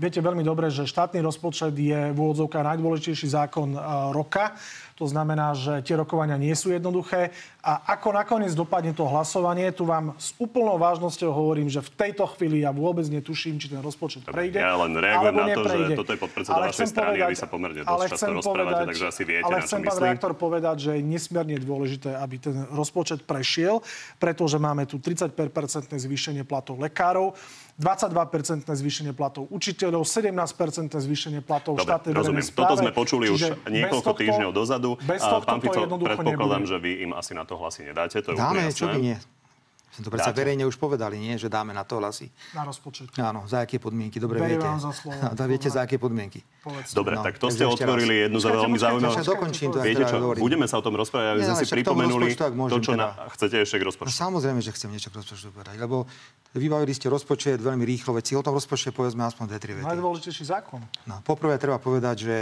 viete veľmi dobre, že štátny rozpočet je v úvodzovkách najdôležitejší zákon roka. To znamená, že tie rokovania nie sú jednoduché. A ako nakoniec dopadne to hlasovanie, tu vám s úplnou vážnosťou hovorím, že v tejto chvíli ja vôbec netuším, či ten rozpočet prejde. Ja len reagujem na to, že neprejde. toto je podpredseda vašej strany a vy povedať- sa pomerne dosť často rozprávate, povedať- takže asi viete, ale na chcem, pán reaktor, povedať, že je nesmierne dôležité, aby ten rozpočet prešiel, pretože máme tu 30-percentné zvýšenie platov lekárov, 22% zvýšenie platov učiteľov, 17% zvýšenie platov Dobre, štátnej rozumiem. verejnej Toto správe. sme počuli už niekoľko týždňov dozadu. Bez A tohto pán to Fico, jednoducho predpokladám, nebude. že vy im asi na to hlasy nedáte, to je Dáme, úplne čo by nie. Sme to predsa Dáte. verejne už povedali, nie? Že dáme na to hlasy. Na rozpočet. Áno, za aké podmienky, dobre Beriem viete. za slovo. A viete, za aké podmienky. Povedzte. Dobre, No, tak to ste otvorili raz. jednu za veľmi zaujímavú... dokončím to, Viete čo, hovorím. budeme sa o tom rozprávať, aby sme si pripomenuli to, môžem čo na... teda. chcete ešte k No rozpočtu. samozrejme, že chcem niečo k rozpočtu povedať, lebo vybavili ste rozpočet veľmi rýchlo, veď si o tom rozpočte povedzme aspoň dve, tri vety. Najdôležitejší zákon. No, poprvé treba povedať, že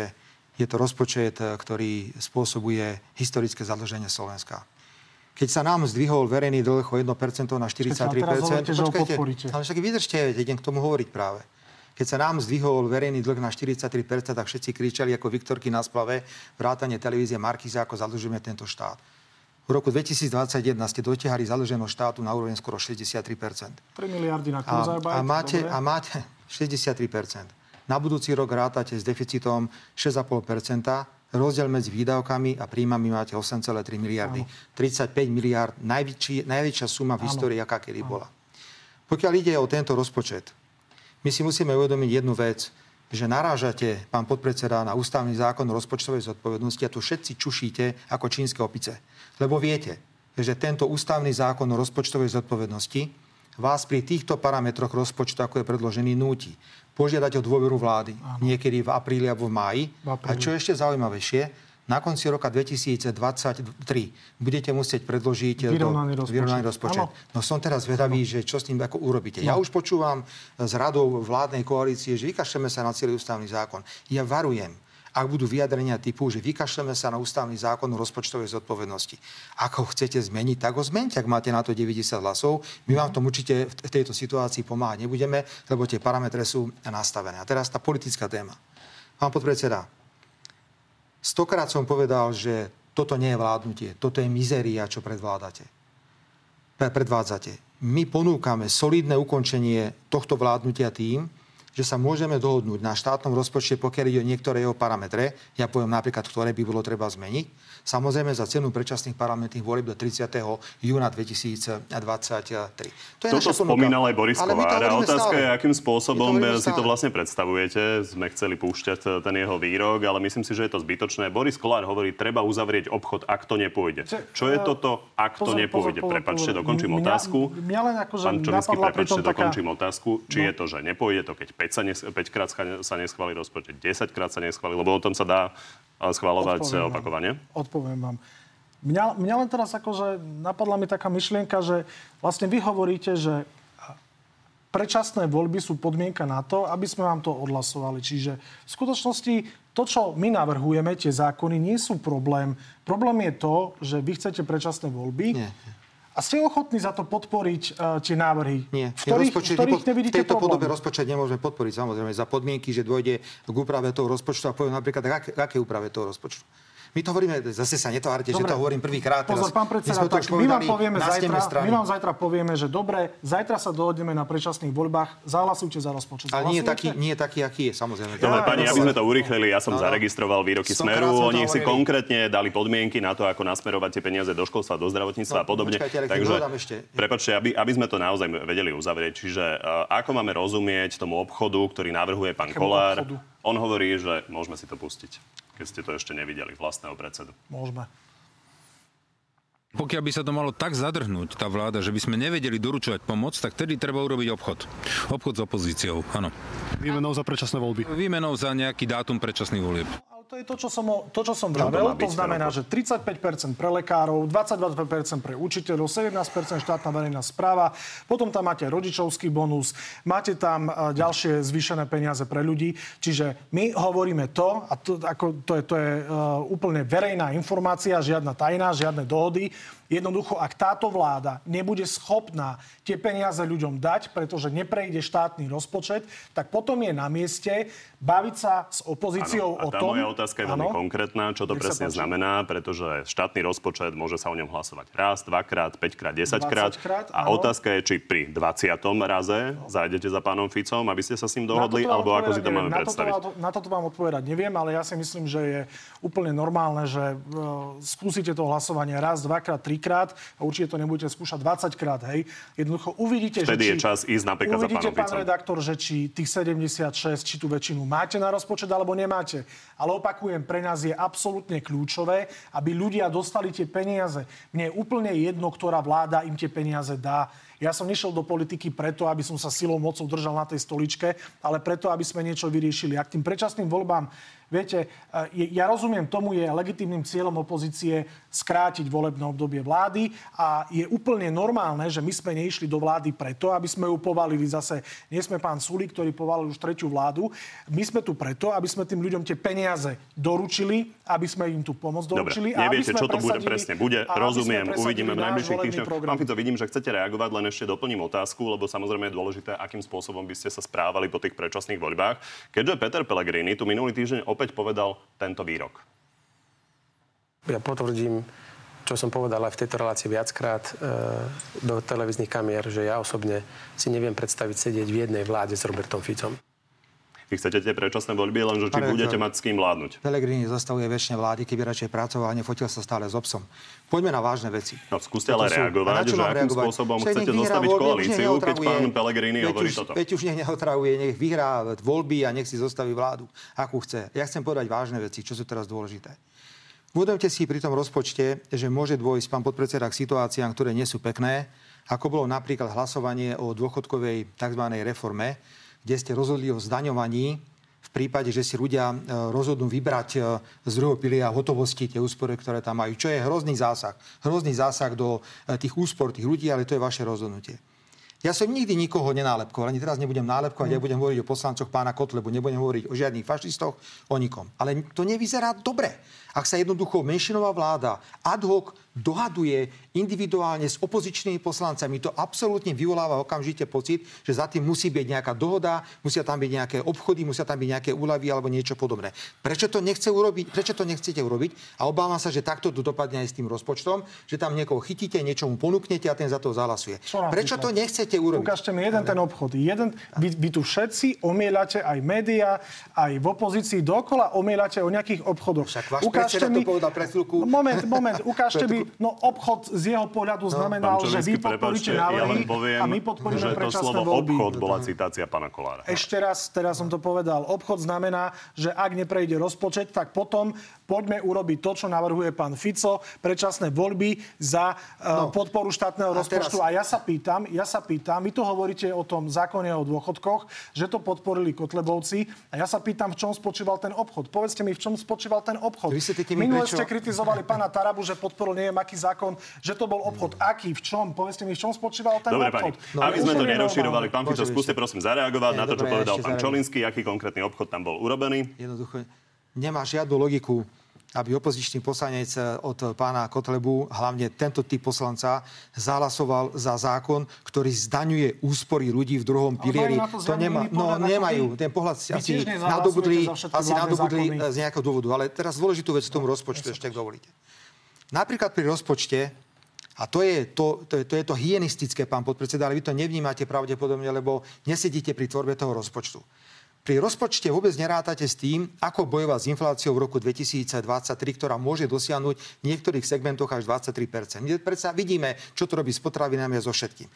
je to rozpočet, e, ktorý spôsobuje historické zadlženie Slovenska. Keď sa nám zdvihol verejný dlh o 1% na 43%, Počkajte, ale teraz hovoríte, podporíte. ale však vydržte, idem k tomu hovoriť práve. Keď sa nám zdvihol verejný dlh na 43%, tak všetci kričali ako Viktorky na splave, vrátanie televízie Markiza, ako zadlžujeme tento štát. V roku 2021 ste dotiahli zadlženosť štátu na úroveň skoro 63%. 3 miliardy na a, a, máte, a máte 63%. Na budúci rok rátate s deficitom 6,5%. Rozdiel medzi výdavkami a príjmami máte 8,3 miliardy. Áno. 35 miliard, najväčší, najväčšia suma v histórii, aká kedy bola. Pokiaľ ide o tento rozpočet, my si musíme uvedomiť jednu vec, že narážate, pán podpredseda, na ústavný zákon o rozpočtovej zodpovednosti a tu všetci čušíte ako čínske opice. Lebo viete, že tento ústavný zákon o rozpočtovej zodpovednosti vás pri týchto parametroch rozpočtu, ako je predložený, núti požiadať o dôveru vlády Áno. niekedy v apríli alebo v máji. V a čo ešte zaujímavejšie, na konci roka 2023 budete musieť predložiť vyrovnaný rozpočet. Vyrovnaný rozpočet. No som teraz vedavý, že čo s tým ako urobíte. No. Ja už počúvam z radou vládnej koalície, že vykašľeme sa na celý ústavný zákon. Ja varujem, ak budú vyjadrenia typu, že vykašľeme sa na ústavný zákon o rozpočtovej zodpovednosti. Ak ho chcete zmeniť, tak ho zmente, ak máte na to 90 hlasov. My vám tom určite v tejto situácii pomáhať nebudeme, lebo tie parametre sú nastavené. A teraz tá politická téma. Pán podpredseda, Stokrát som povedal, že toto nie je vládnutie, toto je mizéria, čo predvládate. Predvádzate. My ponúkame solidné ukončenie tohto vládnutia tým, že sa môžeme dohodnúť na štátnom rozpočte, pokiaľ ide o niektoré jeho parametre. Ja poviem napríklad, ktoré by bolo treba zmeniť. Samozrejme za cenu predčasných parlamentných volieb do 30. júna 2023. To je Toto spomínal aj Boris Kovár. A otázka stále. je, akým spôsobom to si to vlastne predstavujete. Sme chceli púšťať ten jeho výrok, ale myslím si, že je to zbytočné. Boris Kolár hovorí, treba uzavrieť obchod, ak to nepôjde. Čo je toto, ak to nepôjde? Prepačte, dokončím otázku. Mňa len akože Pán Čovický, prepačte, dokončím otázku. Či je to, že nepôjde to, keď 5, sa nes, 5 krát sa neschváli rozpočet, 10 krát sa neschváli, lebo o tom sa dá schváľovať Odpoviem opakovane? Vám. Odpoviem vám. Mňa, mňa len teraz akože napadla mi taká myšlienka, že vlastne vy hovoríte, že predčasné voľby sú podmienka na to, aby sme vám to odhlasovali. Čiže v skutočnosti to, čo my navrhujeme, tie zákony, nie sú problém. Problém je to, že vy chcete predčasné voľby. Nie. A ste ochotní za to podporiť uh, tie návrhy? Nie. V ktorých, rozpočet, v ktorých nevidíte v tejto problém? podobe rozpočet nemôžeme podporiť, samozrejme, za podmienky, že dôjde k úprave toho rozpočtu a poviem napríklad, aké úprave toho rozpočtu. My to hovoríme, zase sa netvárte, že to hovorím prvýkrát. Pozor, pán predseda, tak my vám, povieme zajtra, my vám zajtra povieme, že dobre, zajtra sa dohodneme na predčasných voľbách, zahlasujte za rozpočet. Ale nie je, taký, nie je taký, aký je, samozrejme. Dobre, ja, pani, aby sme to urýchlili, ja som no, zaregistroval výroky Smeru, oni si konkrétne dali podmienky na to, ako nasmerovať tie peniaze do školstva, do zdravotníctva no, a podobne. Počkajte, Takže, prepačte, aby, aby sme to naozaj vedeli uzavrieť. Čiže uh, ako máme rozumieť tomu obchodu, ktorý navrhuje pán Kolár? On hovorí, že môžeme si to pustiť keď ste to ešte nevideli, vlastného predsedu? Môžeme. Pokiaľ by sa to malo tak zadrhnúť, tá vláda, že by sme nevedeli doručovať pomoc, tak tedy treba urobiť obchod. Obchod s opozíciou, áno. Výmenou za predčasné voľby. Výmenou za nejaký dátum predčasných volieb to je to, čo som, to, čo som vravel. To, to znamená, že 35% pre lekárov, 22% pre učiteľov, 17% štátna verejná správa, potom tam máte rodičovský bonus, máte tam e, ďalšie zvýšené peniaze pre ľudí. Čiže my hovoríme to, a to, ako, to je, to je uh, úplne verejná informácia, žiadna tajná, žiadne dohody, Jednoducho, ak táto vláda nebude schopná tie peniaze ľuďom dať, pretože neprejde štátny rozpočet, tak potom je na mieste baviť sa s opozíciou ano, o tom... moja otázka je veľmi konkrétna, čo to presne znamená, pretože štátny rozpočet môže sa o ňom hlasovať raz, dvakrát, päťkrát, desaťkrát. A ano. otázka je, či pri 20. raze no. zájdete za pánom Ficom, aby ste sa s ním dohodli, alebo ako si to máme na predstaviť? Toto, na toto vám odpovedať neviem, ale ja si myslím, že je úplne normálne, že uh, skúsite to hlasovanie raz, dvakrát, tri trikrát a určite to nebudete skúšať 20 krát, hej. Jednoducho uvidíte, Vtedy že je čas ísť napríklad uvidíte, za pánom pán redaktor, že či tých 76, či tú väčšinu máte na rozpočet alebo nemáte. Ale opakujem, pre nás je absolútne kľúčové, aby ľudia dostali tie peniaze. Mne je úplne jedno, ktorá vláda im tie peniaze dá. Ja som nešiel do politiky preto, aby som sa silou mocou držal na tej stoličke, ale preto, aby sme niečo vyriešili. Ak tým predčasným voľbám Viete, e, ja rozumiem tomu, je legitímnym cieľom opozície skrátiť volebné obdobie vlády a je úplne normálne, že my sme neišli do vlády preto, aby sme ju povalili zase. Nie sme pán Suli, ktorý povalil už tretiu vládu. My sme tu preto, aby sme tým ľuďom tie peniaze doručili, aby sme im tu pomoc doručili. Dobre, neviete, čo to bude presne. Bude, rozumiem, uvidíme v najbližších týždňoch. Pán Fico, vidím, že chcete reagovať, len ešte doplním otázku, lebo samozrejme je dôležité, akým spôsobom by ste sa správali po tých predčasných voľbách. Keďže Peter Pellegrini tu minulý týždeň opäť povedal tento výrok. Ja potvrdím, čo som povedal aj v tejto relácii viackrát e, do televíznych kamier, že ja osobne si neviem predstaviť sedieť v jednej vláde s Robertom Ficom. Vy chcete tie predčasné voľby, lenže či budete mať s kým vládnuť. Pelegrini zastavuje väčšine vlády, keby radšej pracoval a nefotil sa stále s obsom. Poďme na vážne veci. No, skúste ale reagovať, že akým reagovať? spôsobom Však chcete zostaviť voľby, koalíciu, keď pán Pelegrini hovorí už, toto. Veď už nech neotravuje, nech vyhrá voľby a nech si zostaví vládu, akú chce. Ja chcem povedať vážne veci, čo sú teraz dôležité. Uvedomte si pri tom rozpočte, že môže dôjsť, pán podpredseda, k situáciám, ktoré nie sú pekné, ako bolo napríklad hlasovanie o dôchodkovej tzv. reforme, kde ste rozhodli o zdaňovaní v prípade, že si ľudia e, rozhodnú vybrať e, z druhého pilia hotovosti tie úspory, ktoré tam majú. Čo je hrozný zásah. Hrozný zásah do e, tých úspor tých ľudí, ale to je vaše rozhodnutie. Ja som nikdy nikoho nenálepkoval, ani teraz nebudem nálepkovať, mm. ja budem hovoriť o poslancoch pána Kotlebu, nebudem hovoriť o žiadnych fašistoch, o nikom. Ale to nevyzerá dobre. Ak sa jednoducho menšinová vláda ad hoc dohaduje individuálne s opozičnými poslancami, to absolútne vyvoláva okamžite pocit, že za tým musí byť nejaká dohoda, musia tam byť nejaké obchody, musia tam byť nejaké úľavy alebo niečo podobné. Prečo to nechce urobiť? Prečo to nechcete urobiť? A obávam sa, že takto to dopadne aj s tým rozpočtom, že tam niekoho chytíte, niečomu ponúknete a ten za to zahlasuje. Prečo to nechcete urobiť? Ukážte mi jeden Ale... ten obchod. Jeden, vy, vy tu všetci omieľate aj médiá, aj v opozícii dokola omieľate o nejakých obchodoch. Však váš ukážte mi... to povedal pred chvíľku. Moment, moment, ukážte mi No obchod z jeho pohľadu no, znamenal, že vy podporíte návrhy ja a my podporíme že to slovo voľby. obchod bola citácia pána Kolára. Ešte raz, teraz som to povedal. Obchod znamená, že ak neprejde rozpočet, tak potom poďme urobiť to, čo navrhuje pán Fico, predčasné voľby za uh, no. podporu štátneho a rozpočtu. Teraz... A ja sa pýtam, ja sa pýtam, vy tu hovoríte o tom zákone o dôchodkoch, že to podporili Kotlebovci. A ja sa pýtam, v čom spočíval ten obchod. Povedzte mi, v čom spočíval ten obchod. Minule prečo... ste kritizovali pána Tarabu, že podporil neviem aký zákon, že to bol obchod. Aký, v čom? Povedzte mi, v čom spočíval ten dobre, obchod. Pani, no, aby sme to nerozširovali, pán Fico, skúste prosím zareagovať na to, čo povedal pán Čolinský, aký konkrétny obchod tam bol urobený. Jednoducho nemá žiadnu logiku aby opozičný poslanec eh, od pána Kotlebu, hlavne tento typ poslanca, zahlasoval za zákon, ktorý zdaňuje úspory ľudí v druhom pilieri. To, nemá, no, nemajú. Ten pohľad si asi nadobudli, asi nadobudli z nejakého dôvodu. Ale teraz dôležitú vec k tomu rozpočtu, ešte ak dovolíte. Napríklad pri rozpočte a to je to, to, je, to je to hygienistické, pán podpredseda, ale vy to nevnímate pravdepodobne, lebo nesedíte pri tvorbe toho rozpočtu. Pri rozpočte vôbec nerátate s tým, ako bojovať s infláciou v roku 2023, ktorá môže dosiahnuť v niektorých segmentoch až 23% Predsa vidíme, čo to robí s potravinami a so všetkým.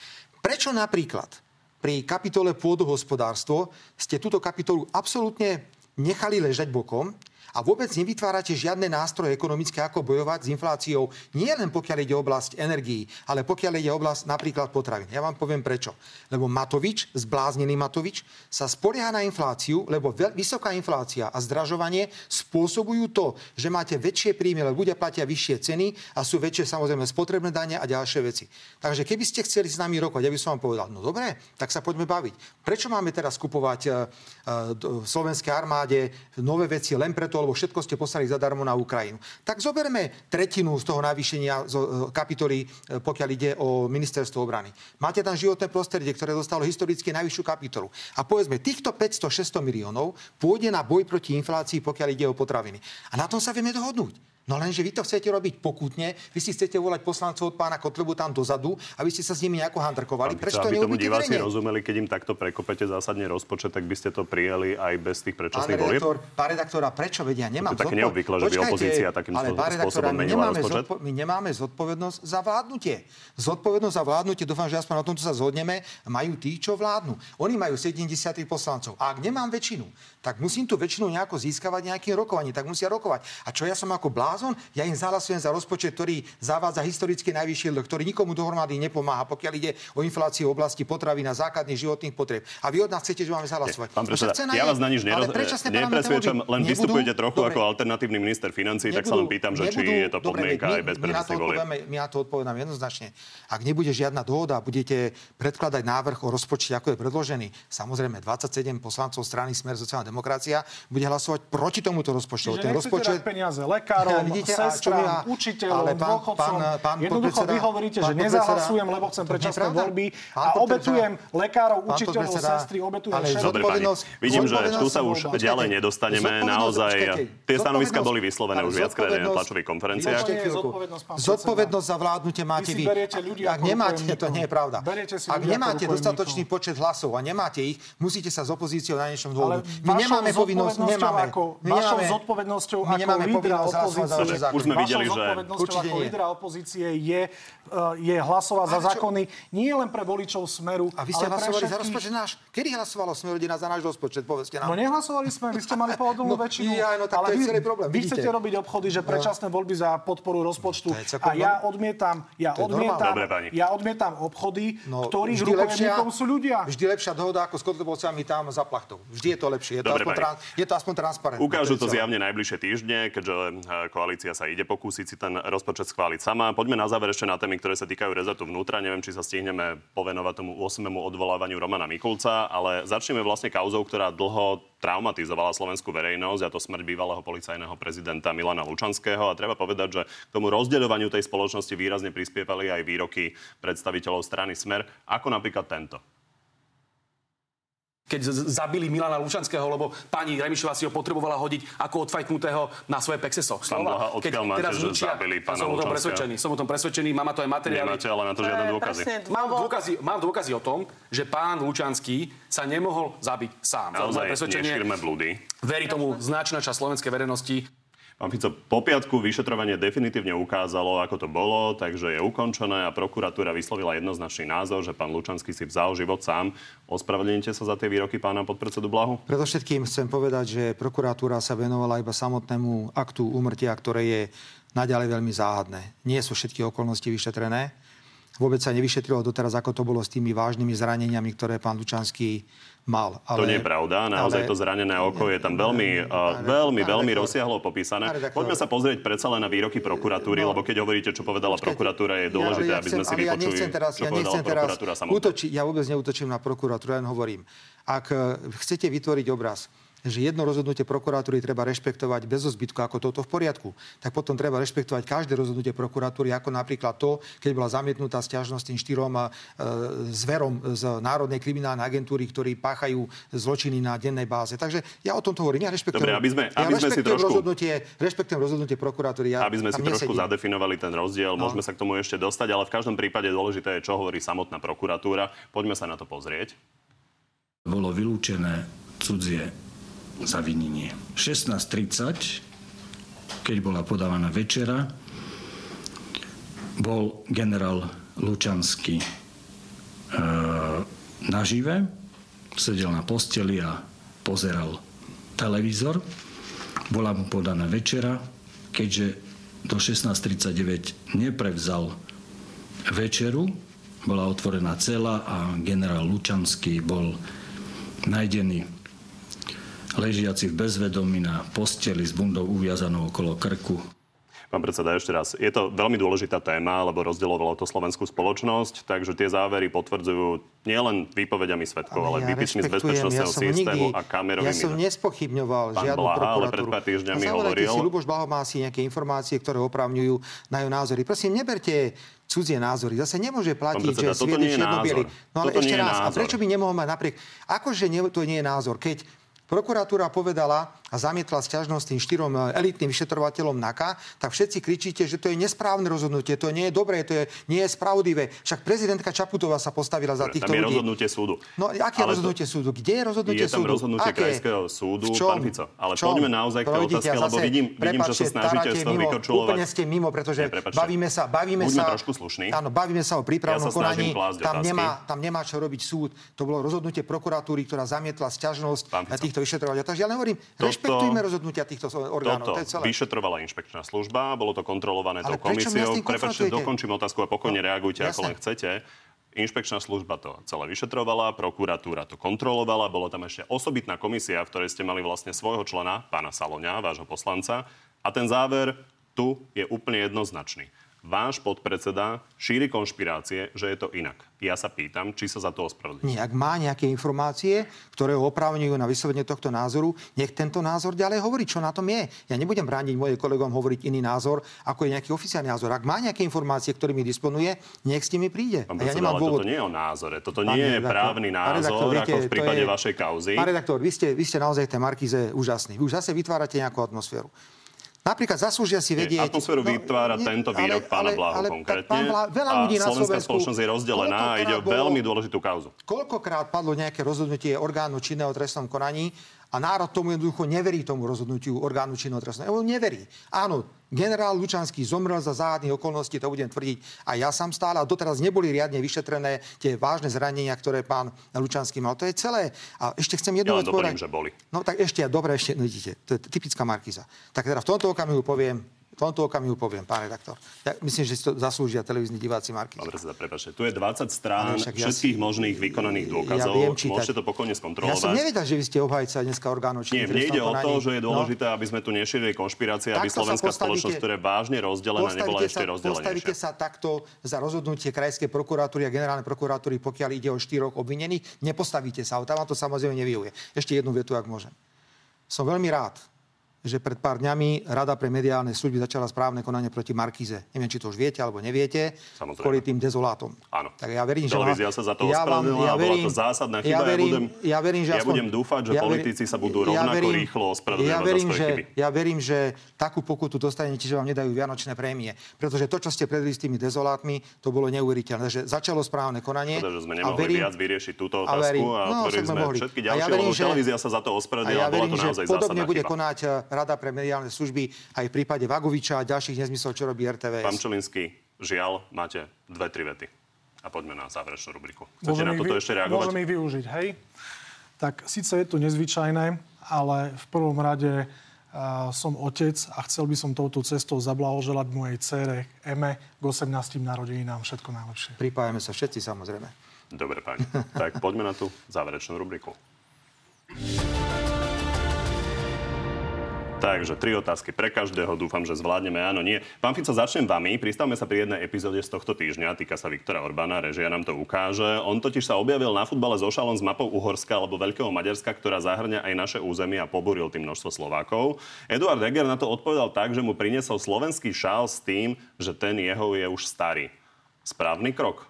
Prečo napríklad pri kapitole pôdohospodárstvo ste túto kapitolu absolútne nechali ležať bokom a vôbec nevytvárate žiadne nástroje ekonomické, ako bojovať s infláciou, nie len pokiaľ ide oblasť energií, ale pokiaľ ide oblasť napríklad potravín. Ja vám poviem prečo. Lebo Matovič, zbláznený Matovič, sa spolieha na infláciu, lebo vysoká inflácia a zdražovanie spôsobujú to, že máte väčšie príjmy, lebo ľudia platia vyššie ceny a sú väčšie samozrejme spotrebné dane a ďalšie veci. Takže keby ste chceli s nami rokovať, ja by som vám povedal, no dobre, tak sa poďme baviť. Prečo máme teraz kupovať uh, uh, slovenskej armáde nové veci len preto, lebo všetko ste poslali zadarmo na Ukrajinu. Tak zoberme tretinu z toho navýšenia z e, kapitoly, e, pokiaľ ide o ministerstvo obrany. Máte tam životné prostredie, ktoré dostalo historicky najvyššiu kapitolu. A povedzme, týchto 500-600 miliónov pôjde na boj proti inflácii, pokiaľ ide o potraviny. A na tom sa vieme dohodnúť. No lenže vy to chcete robiť pokutne, vy si chcete volať poslancov od pána Kotlebu tam dozadu, aby ste sa s nimi nejako handrkovali. Prečo to aby tomu diváci rozumeli, keď im takto prekopete zásadne rozpočet, tak by ste to prijeli aj bez tých predčasných volieb? Pán redaktor, prečo vedia? Nemám to také neobvykle, že by opozícia takým ale, spôsobom menila nemáme rozpočet. Zodpo- my nemáme zodpovednosť za vládnutie. Zodpovednosť za vládnutie, dúfam, že aspoň na tomto sa zhodneme, majú tí, čo vládnu. Oni majú 70 poslancov. A ak nemám väčšinu, tak musím tú väčšinu nejako získavať nejakým rokovaním, tak musia rokovať. A čo ja som ako blá blázon? Ja im zahlasujem za rozpočet, ktorý zavádza historicky najvyšší dlh, ktorý nikomu dohromady nepomáha, pokiaľ ide o infláciu v oblasti potravy na základných životných potreb. A vy od nás chcete, že máme zahlasovať. Pán predseda, ja vás na nič neroz... nepresviečam, len nebudú? vystupujete trochu dobre. ako alternatívny minister financí, tak sa len pýtam, že nebudú, či je to podmienka dobre, my, aj bez. My na to odpovedáme jednoznačne. Ak nebude žiadna dohoda, budete predkladať návrh o rozpočte, ako je predložený, samozrejme 27 poslancov strany Smer sociálna demokracia bude hlasovať proti tomuto rozpočtu. Čiže ten rozpočet peniaze lekárom, vidíte, sestram, učiteľom, ale pán, dôchodcom. Pán, pán, Jednoducho vy hovoríte, že nezahlasujem, lebo chcem predčasné voľby a obetujem lekárov, učiteľov, sestry, obetujem všetko. Vidím, že tu sa už ďalej nedostaneme. Naozaj tie stanoviska boli vyslovené už viackrát na tlačových konferenciách. Zodpovednosť za vládnutie máte vy. Ak nemáte, to nie je pravda. Ak nemáte dostatočný počet hlasov a nemáte ich, musíte sa s opozíciou na niečom dohodnúť. My nemáme povinnosť, nemáme. Vašou zodpovednosťou ako lídra opozície, už sme videli, že určite ako lídra opozície je, eh, je hlasovať za zákony nie len pre voličov Smeru, A vy ste hlasovali za rozpočet náš? Kedy hlasovalo Smer rodina za náš rozpočet? Povedzte nám. No nehlasovali sme, vy ste mali pohodlnú no, väčšinu. Ja, no, tak ale to je celý problém. Vy chcete robiť obchody, že predčasné voľby za podporu rozpočtu. A ja odmietam, ja odmietam, ja odmietam obchody, no, ktorých rukojemníkom sú ľudia. Vždy lepšia dohoda ako s kotlebovcami tam za plachtou. Vždy je to lepšie. Je to, Dobre, aspoň, trans, je to aspoň transparentné. Ukážu to zjavne najbližšie týždne, keďže eh, koalícia sa ide pokúsiť si ten rozpočet schváliť sama. Poďme na záver ešte na témy, ktoré sa týkajú rezortu vnútra. Neviem, či sa stihneme povenovať tomu 8. odvolávaniu Romana Mikulca, ale začneme vlastne kauzou, ktorá dlho traumatizovala slovenskú verejnosť, a to smrť bývalého policajného prezidenta Milana Lučanského. A treba povedať, že k tomu rozdeľovaniu tej spoločnosti výrazne prispievali aj výroky predstaviteľov strany Smer, ako napríklad tento keď zabili Milana Lučanského, lebo pani Remišová si ho potrebovala hodiť ako odfajknutého na svoje pexeso. Blaha, odkiaľ máte, že zabili pána som o tom presvedčený, som o tom presvedčený, mám to aj materiály. Nemáte ale na to žiadne dôkazy. Mám dôkazy, mám dôkazy o tom, že pán Lučanský sa nemohol zabiť sám. Naozaj nešírme blúdy. Verí tomu značná časť slovenskej verejnosti. Pán Fico, po piatku vyšetrovanie definitívne ukázalo, ako to bolo, takže je ukončené a prokuratúra vyslovila jednoznačný názor, že pán Lučanský si vzal život sám. Ospravedlnite sa za tie výroky pána podpredsedu Blahu? Predovšetkým chcem povedať, že prokuratúra sa venovala iba samotnému aktu úmrtia, ktoré je naďalej veľmi záhadné. Nie sú všetky okolnosti vyšetrené. Vôbec sa nevyšetrilo doteraz, ako to bolo s tými vážnymi zraneniami, ktoré pán Lučanský mal. Ale, to nie je pravda. Naozaj ale, to zranené oko je tam veľmi, uh, veľmi, veľmi rozsiahlo popísané. Poďme sa pozrieť predsa len na výroky prokuratúry, no, lebo keď hovoríte, čo povedala prokuratúra, je dôležité, ja, ja aby sme si vypočuli, ja teraz, čo ja povedala prokuratúra samotná. Útoči, ja vôbec neútočím na prokuratúru, len hovorím. Ak eh, chcete vytvoriť obraz, že jedno rozhodnutie prokuratúry treba rešpektovať bez zbytku, ako toto v poriadku, tak potom treba rešpektovať každé rozhodnutie prokuratúry, ako napríklad to, keď bola zamietnutá stiažnosť tým štyrom e, zverom z Národnej kriminálnej agentúry, ktorí páchajú zločiny na dennej báze. Takže ja o tomto hovorím. Ja rešpektujem, Dobre, aby sme, aby ja sme si trošku, rozhodnutie, rešpektujem rozhodnutie prokuratúry. Ja aby sme si trošku nesedím. zadefinovali ten rozdiel, no. môžeme sa k tomu ešte dostať, ale v každom prípade dôležité je, čo hovorí samotná prokuratúra. Poďme sa na to pozrieť. Bolo vylúčené cudzie zavinenie. 16.30, keď bola podávaná večera, bol generál Lučanský e, nažive, sedel na posteli a pozeral televízor. Bola mu podaná večera, keďže do 16.39 neprevzal večeru, bola otvorená cela a generál Lučanský bol najdený ležiaci v bezvedomí na posteli s bundou uviazanou okolo krku. Pán predseda, ešte raz. Je to veľmi dôležitá téma, lebo rozdielovalo to slovenskú spoločnosť, takže tie závery potvrdzujú nielen výpovediami svetkov, ale, ale ja výpismi z bezpečnostného ja systému nikdy, a kamerovými. Ja som nespochybňoval pán žiadnu Blaha, prokuratúru. ale pred pár týždňami hovoril... si, Luboš Blaho má asi nejaké informácie, ktoré opravňujú na jeho názory. Prosím, neberte cudzie názory. Zase nemôže platiť, predseda, že sviet je čierno No ale toto ešte raz, názor. a prečo by nemohol mať napriek... Akože nie, to nie je názor, keď prokuratúra povedala a zamietla sťažnosť tým štyrom e, elitným vyšetrovateľom NAKA, tak všetci kričíte, že to je nesprávne rozhodnutie, to nie je dobré, to je, nie je spravodlivé. Však prezidentka Čaputová sa postavila za týchto tam je ľudí. rozhodnutie súdu. No, aké je rozhodnutie to... súdu? Kde je rozhodnutie je tam súdu? rozhodnutie aké? krajského súdu, pán Fico. Ale poďme naozaj k tej otázke, lebo vidím, vidím že sa snažíte z toho vykorčulovať. Úplne ste mimo, pretože nie, bavíme sa, bavíme Buďme sa, trošku slušný. Áno, bavíme sa o prípravnom ja konaní. Tam nemá, tam nemá čo robiť súd. To bolo rozhodnutie prokuratúry, ktorá zamietla sťažnosť týchto vyšetrovateľov. Takže ja len hovorím, Rešpektujme rozhodnutia týchto orgánov. Toto to je celé. vyšetrovala inšpekčná služba, bolo to kontrolované Ale tou komisiou. Prepačte, dokončím otázku a pokojne No, reagujte, ako jasné. len chcete. Inšpekčná služba to celé vyšetrovala, prokuratúra to kontrolovala, bola tam ešte osobitná komisia, v ktorej ste mali vlastne svojho člena, pána Saloňa, vášho poslanca. A ten záver tu je úplne jednoznačný. Váš podpredseda šíri konšpirácie, že je to inak. Ja sa pýtam, či sa za to ospravedlní. Nie, ak má nejaké informácie, ktoré ho oprávňujú na vyslovenie tohto názoru, nech tento názor ďalej hovorí, čo na tom je. Ja nebudem brániť mojim kolegom hovoriť iný názor, ako je nejaký oficiálny názor. Ak má nejaké informácie, ktorými disponuje, nech s nimi príde. Pán A ja predseda, nemám dôvod. toto nie je o názore. Toto nie je právny názor, redaktor, viete, ako v prípade je- vašej kauzy. Pán redaktor, vy ste, vy ste naozaj v tej Markize úžasný. Vy už zase vytvárate nejakú atmosféru. Napríklad zaslúžia si Nie, vedieť... atmosféru vytvára tento výrok pána Blahu ale konkrétne. pán Blah- veľa a ľudí na slovenská Slovensku- spoločnosť je rozdelená a ide o veľmi dôležitú kauzu. Koľkokrát padlo nejaké rozhodnutie orgánu činného trestnom konaní a národ tomu jednoducho neverí tomu rozhodnutiu orgánu činného konaní. Neverí. Áno, generál Lučanský zomrel za záhadných okolností, to budem tvrdiť a ja sám stále. A doteraz neboli riadne vyšetrené tie vážne zranenia, ktoré pán Lučanský mal. To je celé. A ešte chcem jednu Ja vec povedať. že boli. No tak ešte, dobre, ešte, no vidíte, to je typická Markiza. Tak teda v tomto okamihu poviem, v tomto okamihu poviem, pán redaktor. Ja myslím, že si to zaslúžia televízni diváci Markiza. Pán predseda, prepáčte, tu je 20 strán Ale však ja všetkých možných vykonaných dôkazov. Ja viem čítať. Môžete to pokojne Ja skontrolovať. som nevedel, že vy ste obhajca dneska orgánov Nie, mne ide o to, že je No. dôležité, aby sme tu nešírili konšpirácie, aby sa slovenská spoločnosť, ktorá je vážne rozdelená, nebola Postavíte ešte sa, rozdelenejšia. postavíte sa takto za rozhodnutie Krajskej prokuratúry a generálnej prokuratúry, pokiaľ ide o štyroch obvinených. Nepostavíte sa, ale tam to samozrejme nevyhuje. Ešte jednu vetu, ak môžem. Som veľmi rád, že pred pár dňami Rada pre mediálne služby začala správne konanie proti Markize. Neviem, či to už viete alebo neviete. Samozrejme. Kvôli tým dezolátom. Áno. Tak ja verím, že... Televízia sa za to ja vám- ja a bola verím- to zásadná chyba. Ja verím, ja budem, ja verím, že ja aspoň- budem dúfať, že ja verím- politici sa budú ja rovnako verím- rýchlo ospravedlňovať ja za verím, svoje že, chyby. ja verím, že takú pokutu dostanete, že vám nedajú vianočné prémie. Pretože to, čo ste predli s tými dezolátmi, to bolo neuveriteľné. Že začalo správne konanie. Škoda, že sme a nemohli verím, viac vyriešiť túto a otázku verím- a no, otvorili sme mohli. všetky A ja ďalšie, verím, že- televízia sa za to a ospravedlnila, ja bola verím, to že naozaj podobne zásadná bude chyba. konať eh, Rada pre mediálne služby aj v prípade Vagoviča a ďalších nezmyslov, čo robí RTVS. Pán Čelinský, žiaľ, máte dve, tri vety. A poďme na záverečnú rubriku. Chcete Môžem na toto vy- ešte reagovať? Môžem ich využiť, hej. Tak síce je to nezvyčajné, ale v prvom rade uh, som otec a chcel by som touto cestou zablahoželať mojej cére Eme k 18. narodeninám. Všetko najlepšie. Pripájame sa všetci, samozrejme. Dobre, páni. tak poďme na tú záverečnú rubriku. Takže tri otázky pre každého. Dúfam, že zvládneme. Áno, nie. Pán Fico, začnem vami. Pristavme sa pri jednej epizóde z tohto týždňa. Týka sa Viktora Orbána. Režia nám to ukáže. On totiž sa objavil na futbale so šalom s mapou Uhorska alebo Veľkého Maďarska, ktorá zahrňa aj naše územie a pobúril tým množstvo Slovákov. Eduard Heger na to odpovedal tak, že mu priniesol slovenský šál s tým, že ten jeho je už starý. Správny krok?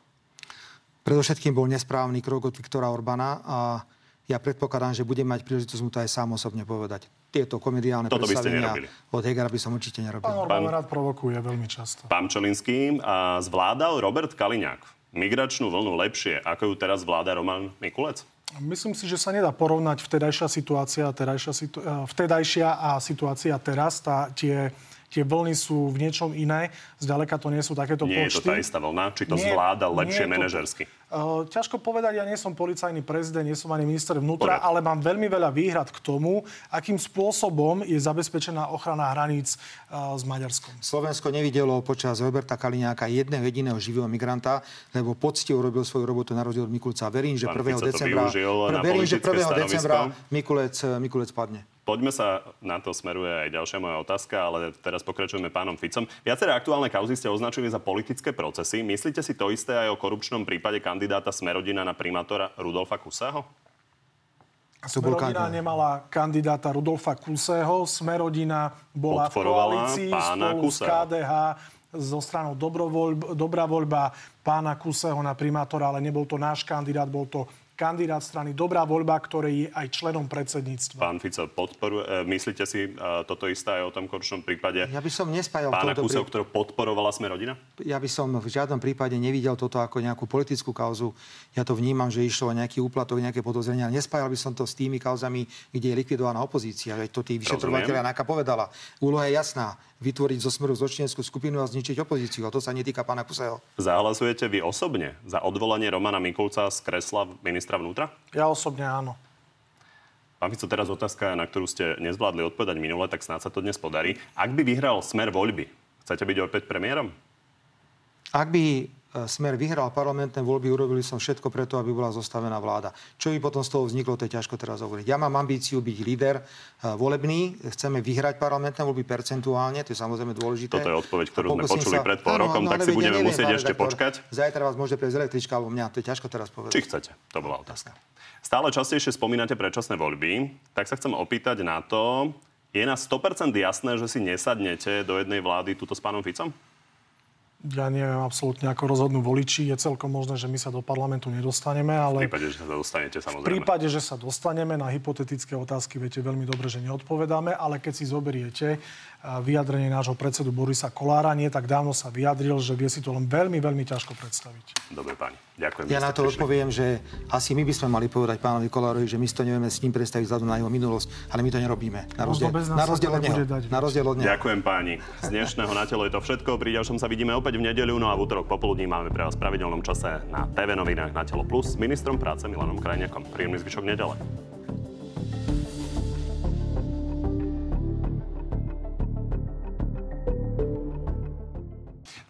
Predovšetkým bol nesprávny krok od Viktora Orbána a ja predpokladám, že budem mať príležitosť mu to aj sám osobne povedať. Tieto komediálne Toto by ste nerobili. od Hegera by som určite nerobil. Pán Orbán rád provokuje veľmi často. Pán Čelinský, a zvládal Robert Kaliňák migračnú vlnu lepšie, ako ju teraz vláda Roman Mikulec? Myslím si, že sa nedá porovnať vtedajšia situácia, terajšia situ- eh, vtedajšia a situácia teraz. Tá, tie, tie vlny sú v niečom iné. Zďaleka to nie sú takéto Nie je to počty. tá istá vlna? Či to Nie, zvládal nie lepšie manažersky? Uh, ťažko povedať, ja nie som policajný prezident, nie som ani minister vnútra, Poriadku. ale mám veľmi veľa výhrad k tomu, akým spôsobom je zabezpečená ochrana hraníc uh, s Maďarskom. Slovensko nevidelo počas Roberta Kaliňáka jedného jediného živého migranta, lebo poctivo robil svoju robotu na rozdiel od Mikulca. Verím, že Pán 1. Fico to decembra, verím, že politické 1. decembra stanovisko. Mikulec, Mikulec padne. Poďme sa, na to smeruje aj ďalšia moja otázka, ale teraz pokračujeme pánom Ficom. Viaceré aktuálne kauzy ste označili za politické procesy. Myslíte si to isté aj o korupčnom prípade kandidáta Smerodina na primátora Rudolfa bol Smerodina nemala kandidáta Rudolfa Kusého, Smerodina bola v koalícii pána spolu s Kuseho. KDH zo stranou Dobrovoľb, Dobrá voľba pána Kuseho na primátora, ale nebol to náš kandidát, bol to kandidát strany Dobrá voľba, ktorý je aj členom predsedníctva. Pán Fico, podporuje, e, myslíte si e, toto isté aj o tom korupčnom prípade Ja by som nespájal pána toto Kuseho, pri- ktorú podporovala Smerodina? Ja by som v žiadnom prípade nevidel toto ako nejakú politickú kauzu. Ja to vnímam, že išlo o nejaký úplatok, nejaké podozrenia. Nespájal by som to s tými kauzami, kde je likvidovaná opozícia. Veď to tí vyšetrovateľia NAKA povedala. Úloha je jasná. Vytvoriť zo smeru zločineckú skupinu a zničiť opozíciu. A to sa netýka pána Kuseho. Zahlasujete vy osobne za odvolanie Romana Mikulca z kresla ministra vnútra? Ja osobne áno. Pán Fico, teraz otázka, na ktorú ste nezvládli odpovedať minule, tak snáď sa to dnes podarí. Ak by vyhral smer voľby, chcete byť opäť premiérom? Ak by Smer vyhral parlamentné voľby, urobili som všetko preto, aby bola zostavená vláda. Čo by potom z toho vzniklo, to je ťažko teraz hovoriť. Ja mám ambíciu byť líder e, volebný, chceme vyhrať parlamentné voľby percentuálne, to je samozrejme dôležité. Toto je odpoveď, ktorú sme počuli sa... pred pol rokom, tak si budeme neviem, musieť ešte rektor, počkať. Zajtra vás môže prejsť električka alebo mňa, to je ťažko teraz povedať. Či chcete, to bola otázka. Stále častejšie spomínate predčasné voľby, tak sa chcem opýtať na to, je na 100% jasné, že si nesadnete do jednej vlády túto s pánom Ficom? Ja neviem absolútne, ako rozhodnú voliči. Je celkom možné, že my sa do parlamentu nedostaneme, ale... V prípade, že sa dostanete, samozrejme. V prípade, že sa dostaneme na hypotetické otázky, viete veľmi dobre, že neodpovedáme, ale keď si zoberiete vyjadrenie nášho predsedu Borisa Kolára, nie tak dávno sa vyjadril, že vie si to len veľmi, veľmi ťažko predstaviť. Dobre, pani. Ďakujem. Ja na to prišli. odpoviem, že asi my by sme mali povedať pánovi Kolárovi, že my si to nevieme s ním predstaviť vzhľadom na jeho minulosť, ale my to nerobíme. Na rozdiel, na rozdiel od neho. Na rozdiel od neho. Ďakujem páni. Z dnešného na telo je to všetko. Pri ďalšom sa vidíme opäť v nedeľu, no a v útorok popoludní máme pre vás v pravidelnom čase na TV novinách na Telo Plus s ministrom práce Milanom Krajniakom. Príjemný zvyšok nedele.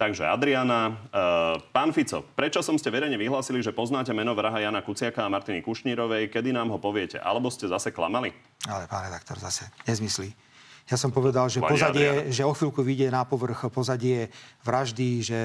Takže Adriana, uh, pán Fico, prečo som ste verejne vyhlásili, že poznáte meno vraha Jana Kuciaka a Martiny Kušnírovej? Kedy nám ho poviete? Alebo ste zase klamali? Ale pán redaktor, zase nezmyslí. Ja som povedal, že pozadie, že o chvíľku vyjde na povrch pozadie vraždy, že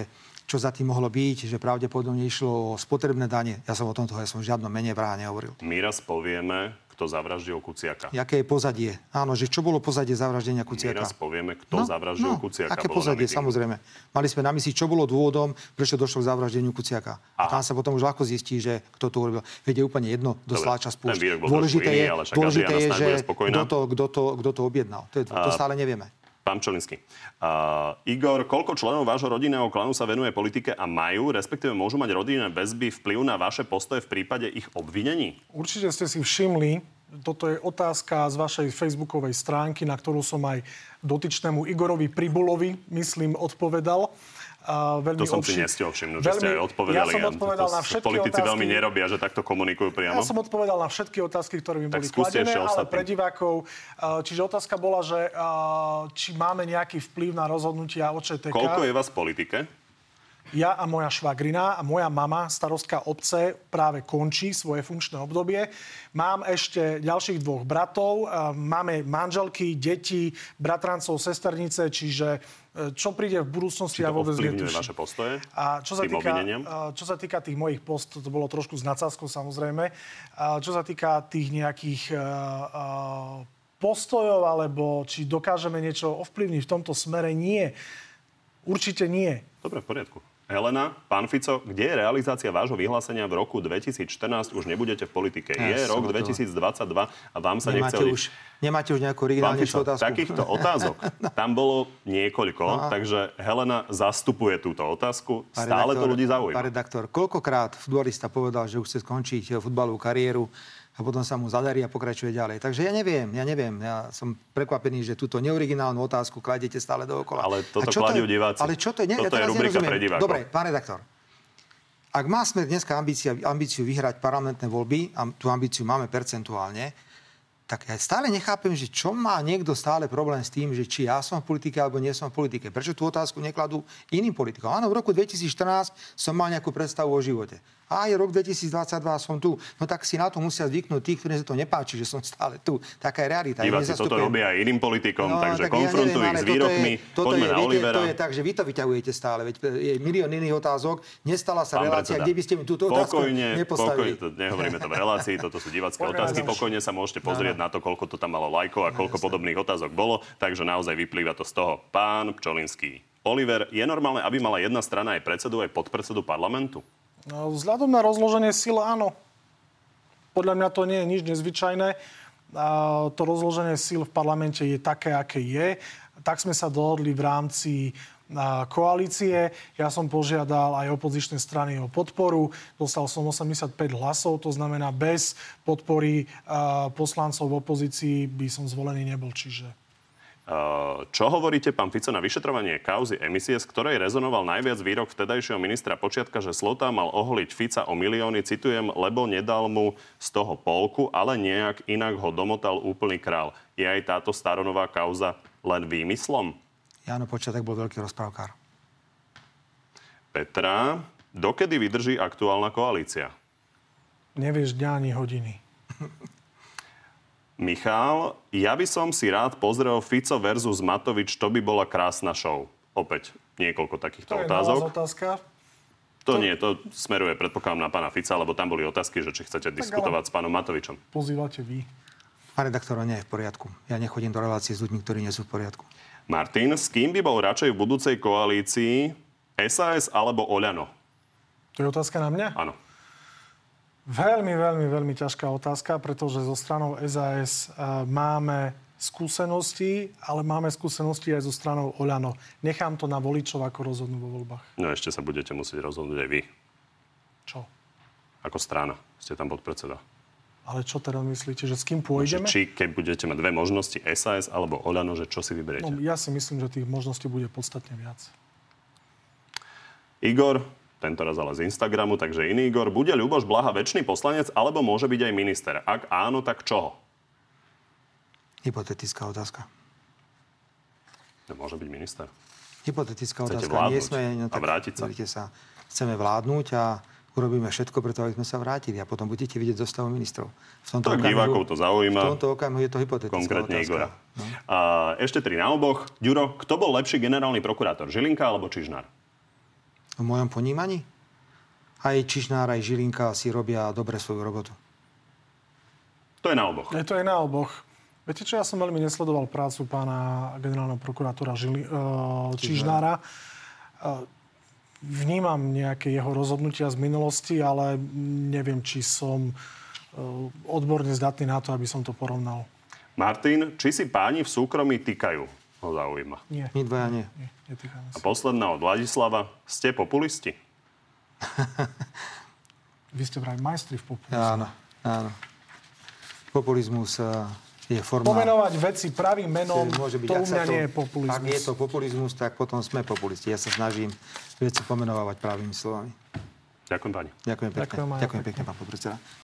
čo za tým mohlo byť, že pravdepodobne išlo o spotrebné dane. Ja som o tomto, ja som v žiadnom mene vraha nehovoril. My raz povieme, kto zavraždil Kuciaka. Jaké je pozadie? Áno, že čo bolo pozadie zavraždenia Kuciaka? My raz povieme, kto no, zavraždil no, Kuciaka. Aké pozadie, samozrejme. Mali sme na mysli, čo bolo dôvodom, prečo došlo k zavraždeniu Kuciaka. Aha. A tam sa potom už ľahko zistí, že kto to urobil. Veď je úplne jedno, kto sláča spúšť. Dôležité je, dôležité je, že kto to, kto, to, kto to objednal. To, je, to stále nevieme. Pán Čelinsky. Uh, Igor, koľko členov vášho rodinného klanu sa venuje politike a majú, respektíve môžu mať rodinné väzby vplyv na vaše postoje v prípade ich obvinení? Určite ste si všimli, toto je otázka z vašej facebookovej stránky, na ktorú som aj dotyčnému Igorovi Pribulovi, myslím, odpovedal. Uh, veľmi to som obši... si nestihol všimnúť, že ste aj odpovedali. Ja som odpovedal na všetky Politici otázky. veľmi nerobia, že takto komunikujú priamo. Ja som odpovedal na všetky otázky, ktoré mi boli kladené, ale pre divákov. Čiže otázka bola, že či máme nejaký vplyv na rozhodnutia OČTK. Koľko je vás v politike? ja a moja švagrina a moja mama, starostka obce, práve končí svoje funkčné obdobie. Mám ešte ďalších dvoch bratov, máme manželky, deti, bratrancov, sesternice, čiže čo príde v budúcnosti, ja vôbec netuším. vaše postoje a čo sa, týka, čo sa týka tých mojich post, to bolo trošku s nadsázkou samozrejme, a čo sa týka tých nejakých uh, postojov, alebo či dokážeme niečo ovplyvniť v tomto smere, nie. Určite nie. Dobre, v poriadku. Helena, pán Fico, kde je realizácia vášho vyhlásenia v roku 2014? Už nebudete v politike. Ja je rok 2022 a vám sa nemáte nechceli... Už, nemáte už nejakú originálnejšiu otázku? Takýchto otázok tam bolo niekoľko, no. takže Helena zastupuje túto otázku. Stále redaktor, to ľudí zaujíma. Pán redaktor, koľkokrát futbolista povedal, že už chce skončiť futbalovú kariéru a potom sa mu zadarí a pokračuje ďalej. Takže ja neviem, ja neviem. Ja som prekvapený, že túto neoriginálnu otázku kladete stále dookola. Ale toto kladú diváci. Ale čo to je? Ne, toto ja je rubrika pre divákov. Dobre, pán redaktor. Ak má sme dneska ambícia, ambíciu vyhrať parlamentné voľby, a tú ambíciu máme percentuálne, tak ja stále nechápem, že čo má niekto stále problém s tým, že či ja som v politike alebo nie som v politike. Prečo tú otázku nekladú iným politikom? Áno, v roku 2014 som mal nejakú predstavu o živote a je rok 2022 som tu. No tak si na to musia zvyknúť tí, ktorí sa to nepáči, že som stále tu. Taká je realita. Diváci toto robia aj iným politikom, no, takže tak konfrontujú ja neviem, ich s výrokmi. Toto je, toto je, na viete, Olivera. To je tak, že vy to vyťahujete stále. Veď je milión iných otázok. Nestala sa Pán relácia, predseda, kde by ste mi túto otázku pokojne, nepostavili. Pokojne, to nehovoríme to v relácii, toto sú divácké otázky. Pokojne sa môžete pozrieť na to, koľko to tam malo lajkov a koľko podobných otázok bolo. Takže naozaj vyplýva to z toho. Pán Pčolinský, Oliver, je normálne, aby mala jedna strana aj predsedu, aj podpredsedu parlamentu? No, vzhľadom na rozloženie síl áno. Podľa mňa to nie je nič nezvyčajné. To rozloženie síl v parlamente je také, aké je. Tak sme sa dohodli v rámci koalície. Ja som požiadal aj opozičné strany o podporu. Dostal som 85 hlasov, to znamená bez podpory poslancov v opozícii by som zvolený nebol. Čiže Čo hovoríte, pán Fico, na vyšetrovanie kauzy emisie, z ktorej rezonoval najviac výrok vtedajšieho ministra Počiatka, že Slota mal oholiť Fica o milióny, citujem, lebo nedal mu z toho polku, ale nejak inak ho domotal úplný král. Je aj táto staronová kauza len výmyslom? Jano Počiatek bol veľký rozprávkár. Petra, dokedy vydrží aktuálna koalícia? Nevieš dňa ani hodiny. Michal, ja by som si rád pozrel Fico versus Matovič, to by bola krásna show. Opäť niekoľko takýchto To je otázok. vás otázka. To nie, to smeruje predpokladám na pána Fica, lebo tam boli otázky, že či chcete diskutovať s pánom Matovičom. Pozývate vy. Pán redaktor, nie je v poriadku. Ja nechodím do relácie s ľuďmi, ktorí nie sú v poriadku. Martin, s kým by bol radšej v budúcej koalícii SAS alebo Oľano? To je otázka na mňa? Áno. Veľmi, veľmi, veľmi ťažká otázka, pretože zo stranou SAS uh, máme skúsenosti, ale máme skúsenosti aj zo stranou Oľano. Nechám to na voličov, ako rozhodnú vo voľbách. No ešte sa budete musieť rozhodnúť aj vy. Čo? Ako strana. Ste tam podpredseda. Ale čo teraz myslíte, že s kým pôjdeme? či keď budete mať dve možnosti, SAS alebo Oľano, že čo si vyberiete? No, ja si myslím, že tých možností bude podstatne viac. Igor, tento raz ale z Instagramu, takže iný Igor. Bude Ľuboš Blaha väčší poslanec alebo môže byť aj minister? Ak áno, tak čoho? Hypotetická otázka. No, môže byť minister. Hypotetická Chcete otázka. vládnuť Nie sme, no, a vrátiť sa? sa. Chceme vládnuť a urobíme všetko preto, aby sme sa vrátili a potom budete vidieť zostavu ministrov. V tomto Tak divákov to zaujíma. V tomto okamihu je to hypotetická Konkrétne otázka. Igora. A ešte tri na oboch. Ďuro, kto bol lepší generálny prokurátor? Žilinka alebo Čižnár? V mojom ponímaní? Aj Čižnár, aj Žilinka si robia dobre svoju robotu. To je na oboch. Je to aj na oboch. Viete čo, ja som veľmi nesledoval prácu pána generálneho prokurátora Žili, uh, Čižnára. Uh, vnímam nejaké jeho rozhodnutia z minulosti, ale neviem, či som uh, odborne zdatný na to, aby som to porovnal. Martin, či si páni v súkromí týkajú? Ho zaujíma. Nie. My dvaja nie. Nie, A posledná od Vladislava. Ste populisti? Vy ste vraj majstri v populizmu. Áno, áno. Populizmus eh, je forma... Pomenovať veci pravým menom, Môže byť, to u mňa nie je populizmus. Ak je to populizmus, tak potom sme populisti. Ja sa snažím veci pomenovať pravými slovami. Ďakujem pani. Ďakujem pekne. Ďakujem Ďakujem pekne, pán podpredseda.